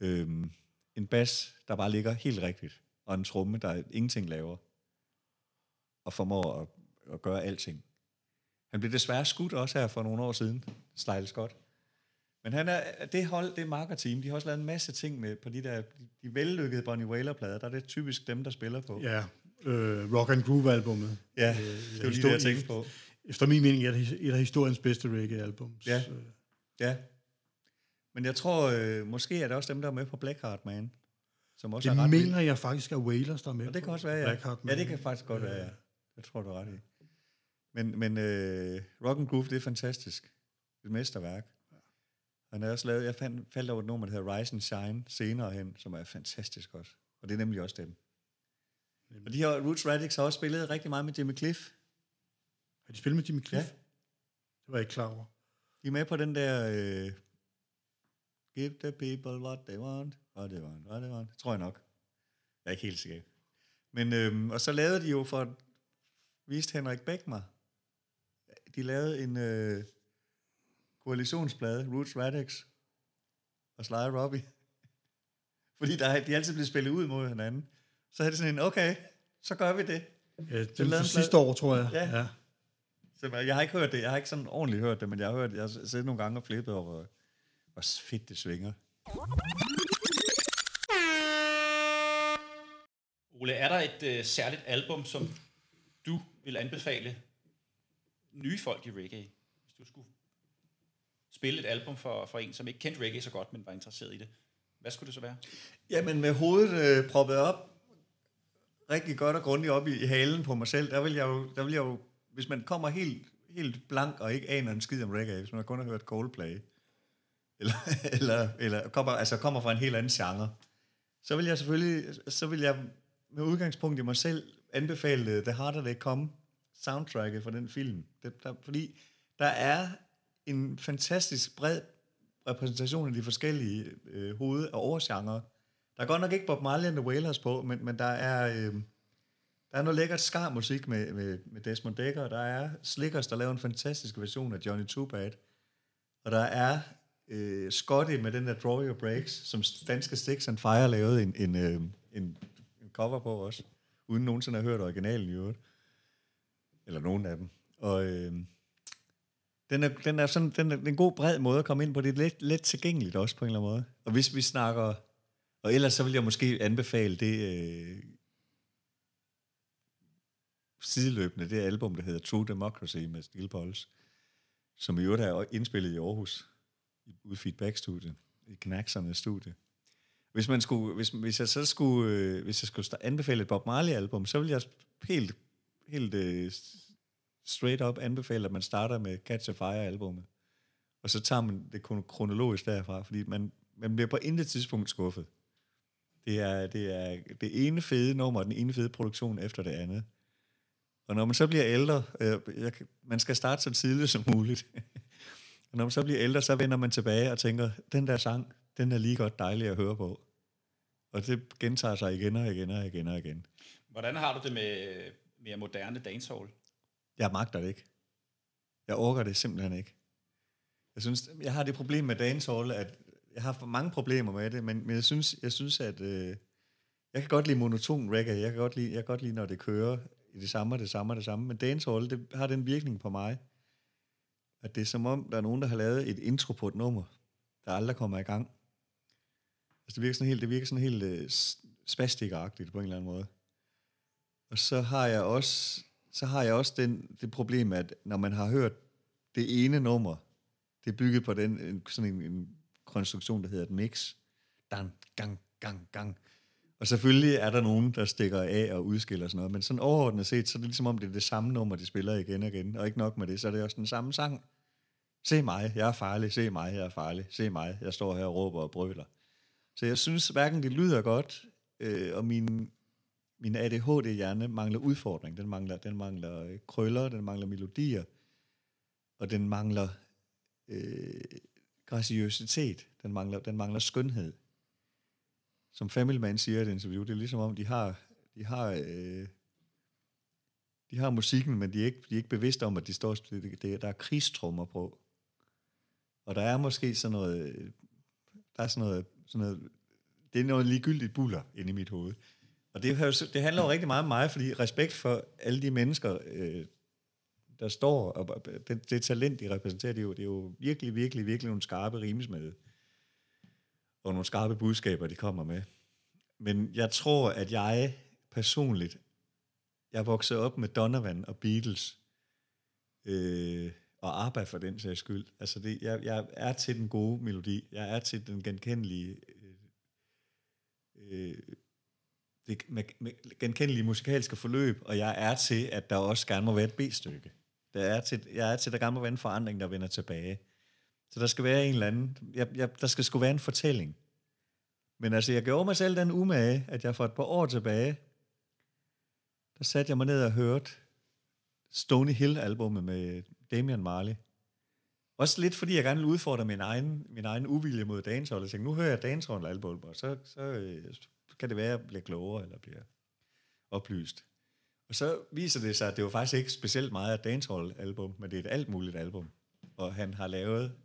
Øhm, en bas, der bare ligger helt rigtigt, og en tromme, der ingenting laver, og formår at, at gøre alting. Han blev desværre skudt også her for nogle år siden, Style Scott. Men han er, det hold, det markerteam, de har også lavet en masse ting med på de der, de, de vellykkede Bonnie Whaler-plader, der er det typisk dem, der spiller på. Ja, øh, Rock and Groove-albummet. ja Øh, det var lige det, jeg tænkte på. Efter min mening er det et af historiens bedste reggae-albums. Ja. Øh, Ja. Men jeg tror, øh, måske er det også dem, der er med på Blackheart Man, som også Det er ret mener jeg faktisk er Wailers, der er med Og det kan også være, ja. Blackheart Ja, Man. det kan faktisk godt være, ja. Det tror du er ret i. Men, men øh, Rock and Groove, det er fantastisk. Et mesterværk. Han har også lavet, jeg fandt, faldt over et nummer, der hedder Rise and Shine, senere hen, som er fantastisk også. Og det er nemlig også dem. Og de her Roots Radix har også spillet rigtig meget med Jimmy Cliff. Har de spillet med Jimmy Cliff? Ja. Det var jeg ikke klar over. De er med på den der... Øh, Give the people what they want, what they want, what they want. Det tror jeg nok. Jeg er ikke helt sikker. Men, øhm, og så lavede de jo for... Viste Henrik mig. De lavede en øh, koalitionsplade, Roots Radix og Sly Robbie. Fordi der, er- de altid blevet spillet ud mod hinanden. Så er det sådan en, okay, så gør vi det. Ja, det var sidste år, tror jeg. Ja. ja. Så jeg har ikke hørt det. Jeg har ikke sådan ordentligt hørt det, men jeg har hørt, jeg har siddet nogle gange og flippet over, hvor- hvor fedt det svinger. Ole, er der et øh, særligt album, som du vil anbefale nye folk i reggae, hvis du skulle spille et album for, for en, som ikke kendte reggae så godt, men var interesseret i det? Hvad skulle det så være? Jamen med hovedet øh, proppet op, rigtig godt og grundigt op i, i halen på mig selv, der vil jeg jo, der vil jeg jo hvis man kommer helt, helt blank og ikke aner en skid om reggae, hvis man kun har hørt Coldplay, eller, eller, eller kommer, altså kommer fra en helt anden genre, så vil jeg selvfølgelig, så vil jeg med udgangspunkt i mig selv anbefale The Harder They Come, soundtracket for den film. Det, der, fordi der er en fantastisk bred repræsentation af de forskellige øh, hoved- og overgenre. Der er godt nok ikke Bob Marley and the Wailers på, men, men der er... Øh, der er noget lækkert skar musik med, med, med Desmond Dekker, der er Slickers, der laver en fantastisk version af Johnny Too Bad. Og der er øh, Scotty med den der Draw Your Breaks, som danske Sticks and Fire lavede en, en, øh, en, en cover på også, uden nogensinde at have hørt originalen i øvrigt. Eller nogen af dem. Og øh, den er, den er sådan, den er, en god bred måde at komme ind på. Det er let, let tilgængeligt også på en eller anden måde. Og hvis vi snakker, og ellers så vil jeg måske anbefale det øh, sideløbende, det album, der hedder True Democracy med Steel Pulse, som i øvrigt er indspillet i Aarhus, i- ude Feedback-studiet, i Knacksernes studie. Hvis, man skulle, hvis, hvis jeg så skulle, øh, hvis jeg skulle anbefale et Bob Marley-album, så ville jeg helt, helt øh, straight up anbefale, at man starter med Catch a Fire-albummet. Og så tager man det kronologisk derfra, fordi man, man bliver på intet tidspunkt skuffet. Det er, det er det ene fede nummer, den ene fede produktion efter det andet. Og når man så bliver ældre, øh, jeg, man skal starte så tidligt som muligt. og når man så bliver ældre, så vender man tilbage og tænker, den der sang, den er lige godt dejlig at høre på. Og det gentager sig igen og igen og igen og igen. Hvordan har du det med mere moderne dancehall? Jeg magter det ikke. Jeg orker det simpelthen ikke. Jeg synes, jeg har det problem med dancehall, at jeg har for mange problemer med det, men, men jeg synes, jeg synes at øh, jeg kan godt lide monoton reggae. Jeg kan godt lide, jeg kan godt lide, når det kører i det samme og det samme og det samme. Men dancehall, det har den virkning på mig, at det er som om, der er nogen, der har lavet et intro på et nummer, der aldrig kommer i gang. Altså, det virker sådan helt, det virker sådan helt øh, spastikagtigt på en eller anden måde. Og så har jeg også, så har jeg også den, det problem, at når man har hørt det ene nummer, det er bygget på den, en, sådan en, en konstruktion, der hedder et mix. Dan, gang, gang, gang. Og selvfølgelig er der nogen, der stikker af og udskiller sådan noget, men sådan overordnet set, så er det ligesom om, det er det samme nummer, de spiller igen og igen, og ikke nok med det, så er det også den samme sang Se mig, jeg er farlig. Se mig, jeg er farlig. Se mig, jeg står her og råber og brøler. Så jeg synes hverken det lyder godt, øh, og min, min ADHD-hjerne mangler udfordring. Den mangler, den mangler øh, krøller, den mangler melodier, og den mangler øh, graciøsitet. Den mangler, den mangler skønhed. Som Family Man siger i et interview, det er ligesom om, de har, de har, øh, de har musikken, men de er, ikke, de er ikke bevidste om, at de står, det, det, der er krigstrummer på. Og der er måske sådan noget, der er sådan noget, sådan noget det er noget ligegyldigt buller inde i mit hoved. Og det, det handler jo rigtig meget om mig, fordi respekt for alle de mennesker, øh, der står, og det, det talent, de repræsenterer, det er, jo, det er jo virkelig, virkelig, virkelig nogle skarpe rimesmede, og nogle skarpe budskaber, de kommer med. Men jeg tror, at jeg personligt, jeg voksede op med Donovan og Beatles, øh, og ABBA for den sags skyld. Altså det, jeg, jeg er til den gode melodi, jeg er til den genkendelige øh, øh det med, med genkendelige musikalske forløb, og jeg er til, at der også gerne må være et B-stykke. Der er til, jeg er til, at der gerne må være en forandring, der vender tilbage. Så der skal være en eller anden, jeg, jeg, der skal sgu være en fortælling. Men altså, jeg gjorde mig selv den umage, at jeg for et par år tilbage, der satte jeg mig ned og hørte Stony Hill-albummet med Damian Marley. Også lidt fordi jeg gerne vil udfordre min egen, min egen uvilje mod dancehall. Jeg tænkte, nu hører jeg dancehall-album, og så, så øh, kan det være, at jeg bliver klogere, eller bliver oplyst. Og så viser det sig, at det var faktisk ikke specielt meget af dancehall-album, men det er et alt muligt album. Og han har lavet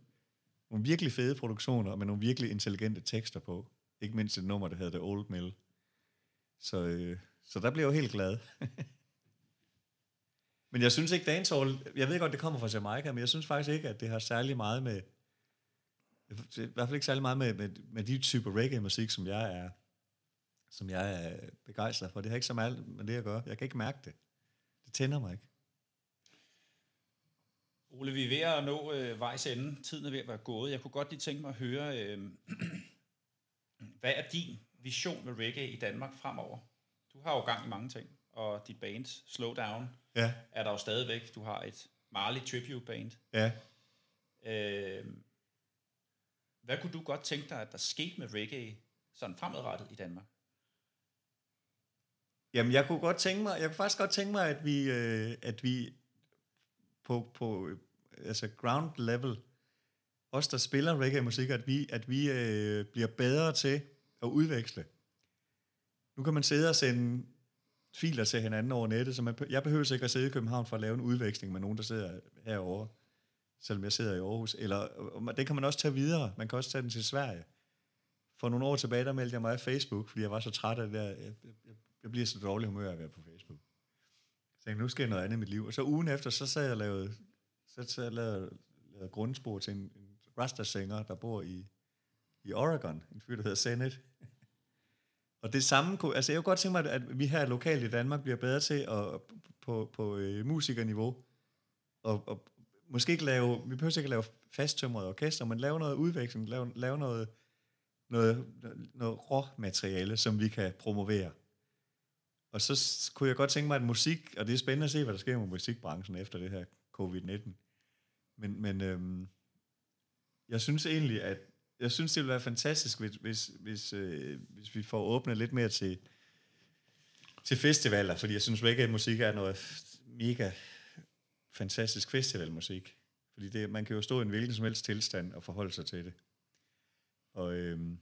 nogle virkelig fede produktioner, med nogle virkelig intelligente tekster på. Ikke mindst et nummer, der hedder The Old Mill. Så, øh, så der blev jeg jo helt glad. men jeg synes ikke, dancehall... Jeg ved godt, det kommer fra Jamaica, men jeg synes faktisk ikke, at det har særlig meget med... I hvert fald ikke særlig meget med, med, med de typer reggae-musik, som jeg er som jeg er begejstret for. Det har ikke så meget med det at gøre. Jeg kan ikke mærke det. Det tænder mig ikke. Ole, vi er ved at nå øh, vejs ende. Tiden er ved at være gået. Jeg kunne godt lige tænke mig at høre, øh, hvad er din vision med reggae i Danmark fremover? Du har jo gang i mange ting, og dit band, Slow Down, ja. er der jo stadigvæk. Du har et Marley Tribute Band. Ja. Øh, hvad kunne du godt tænke dig, at der skete med reggae sådan fremadrettet i Danmark? Jamen, jeg kunne godt tænke mig, jeg kunne faktisk godt tænke mig, at vi, øh, at vi på, på øh, altså ground level, os der spiller reggae-musik, at vi, at vi øh, bliver bedre til at udveksle. Nu kan man sidde og sende filer til hinanden over nettet, så man, jeg behøver ikke at sidde i København for at lave en udveksling med nogen, der sidder herovre, selvom jeg sidder i Aarhus. Eller, det kan man også tage videre. Man kan også tage den til Sverige. For nogle år tilbage, der meldte jeg mig af Facebook, fordi jeg var så træt af det der. Jeg, jeg, jeg jeg bliver så dårlig humør af at være på Facebook. Så jeg tænkte, nu skal jeg noget andet i mit liv. Og så ugen efter, så sad jeg og lavede, så sad jeg lavede, lavede grundspor til en, en Rasta-sanger, der bor i, i Oregon. En fyr, der hedder Senate. og det samme kunne, altså jeg kunne godt tænke mig, at vi her lokalt i Danmark bliver bedre til at, på, på øh, musikerniveau, og, og måske ikke lave, vi behøver ikke lave fasttømrede orkester, men lave noget udveksling, lave, lave noget, noget, noget råmateriale, som vi kan promovere. Og så kunne jeg godt tænke mig, at musik, og det er spændende at se, hvad der sker med musikbranchen efter det her covid-19. Men, men øhm, jeg synes egentlig, at jeg synes, det ville være fantastisk, hvis, hvis, hvis, øh, hvis vi får åbnet lidt mere til, til festivaler, fordi jeg synes, at musik er noget mega fantastisk festivalmusik. Fordi det, man kan jo stå i en hvilken som helst tilstand og forholde sig til det. Og, øhm,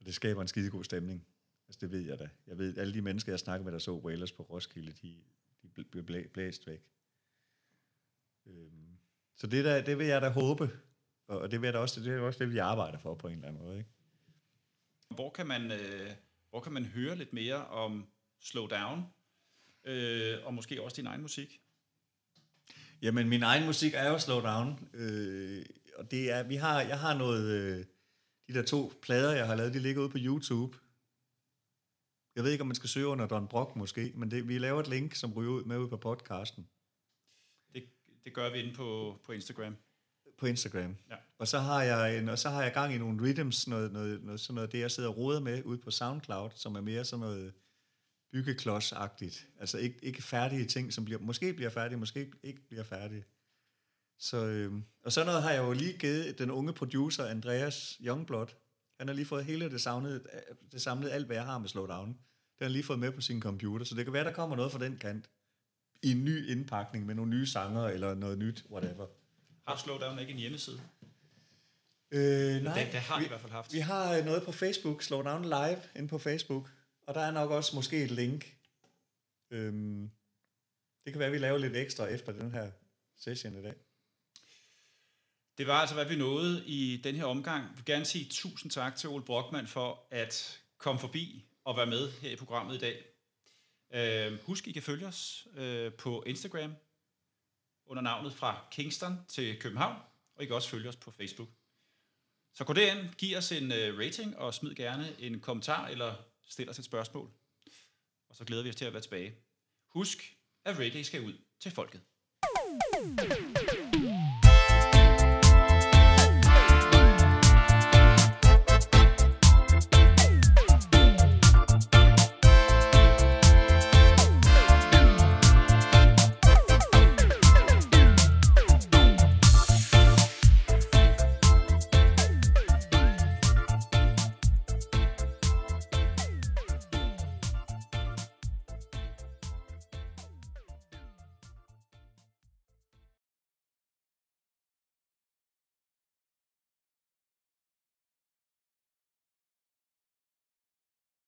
og det skaber en skidegod stemning. Altså, det ved jeg da. Jeg ved, alle de mennesker, jeg snakker med, der så Whalers på Roskilde, de, de blev blæ, blæst væk. Øhm, så det, der, det vil jeg da håbe, og det, vil jeg da også, det er også det, vi arbejder for på en eller anden måde. Ikke? Hvor, kan man, øh, hvor kan man høre lidt mere om Slow Down, øh, og måske også din egen musik? Jamen, min egen musik er jo Slow Down, øh, og det er, vi har, jeg har noget, øh, de der to plader, jeg har lavet, de ligger ude på YouTube, jeg ved ikke, om man skal søge under Don Brock måske, men det, vi laver et link, som ryger ud med ud på podcasten. Det, det gør vi inde på, på Instagram. På Instagram. Ja. Og så har jeg en, og så har jeg gang i nogle rhythms, noget, noget, noget, sådan noget, det jeg sidder og roder med ude på SoundCloud, som er mere sådan noget byggeklodsagtigt. Altså ikke, ikke færdige ting, som bliver, måske bliver færdige, måske ikke bliver færdige. Så, øh, og så noget har jeg jo lige givet den unge producer, Andreas Youngblood. Han har lige fået hele det, savnede, det samlede alt, hvad jeg har med Slowdown. Det har han lige fået med på sin computer, så det kan være, der kommer noget fra den kant. I en ny indpakning med nogle nye sanger, eller noget nyt, whatever. Har Slowdown ikke en hjemmeside? Øh, nej, Det, det har vi, i hvert fald haft. vi har øh, noget på Facebook, Slowdown Live, inde på Facebook. Og der er nok også måske et link. Øhm, det kan være, at vi laver lidt ekstra efter den her session i dag. Det var altså, hvad vi nåede i den her omgang. Jeg vil gerne sige tusind tak til Ole Brockmann for at komme forbi og være med her i programmet i dag. Øh, husk, I kan følge os øh, på Instagram under navnet fra Kingston til København, og I kan også følge os på Facebook. Så gå derind, giv os en øh, rating, og smid gerne en kommentar, eller stil os et spørgsmål. Og så glæder vi os til at være tilbage. Husk, at reggae skal ud til folket.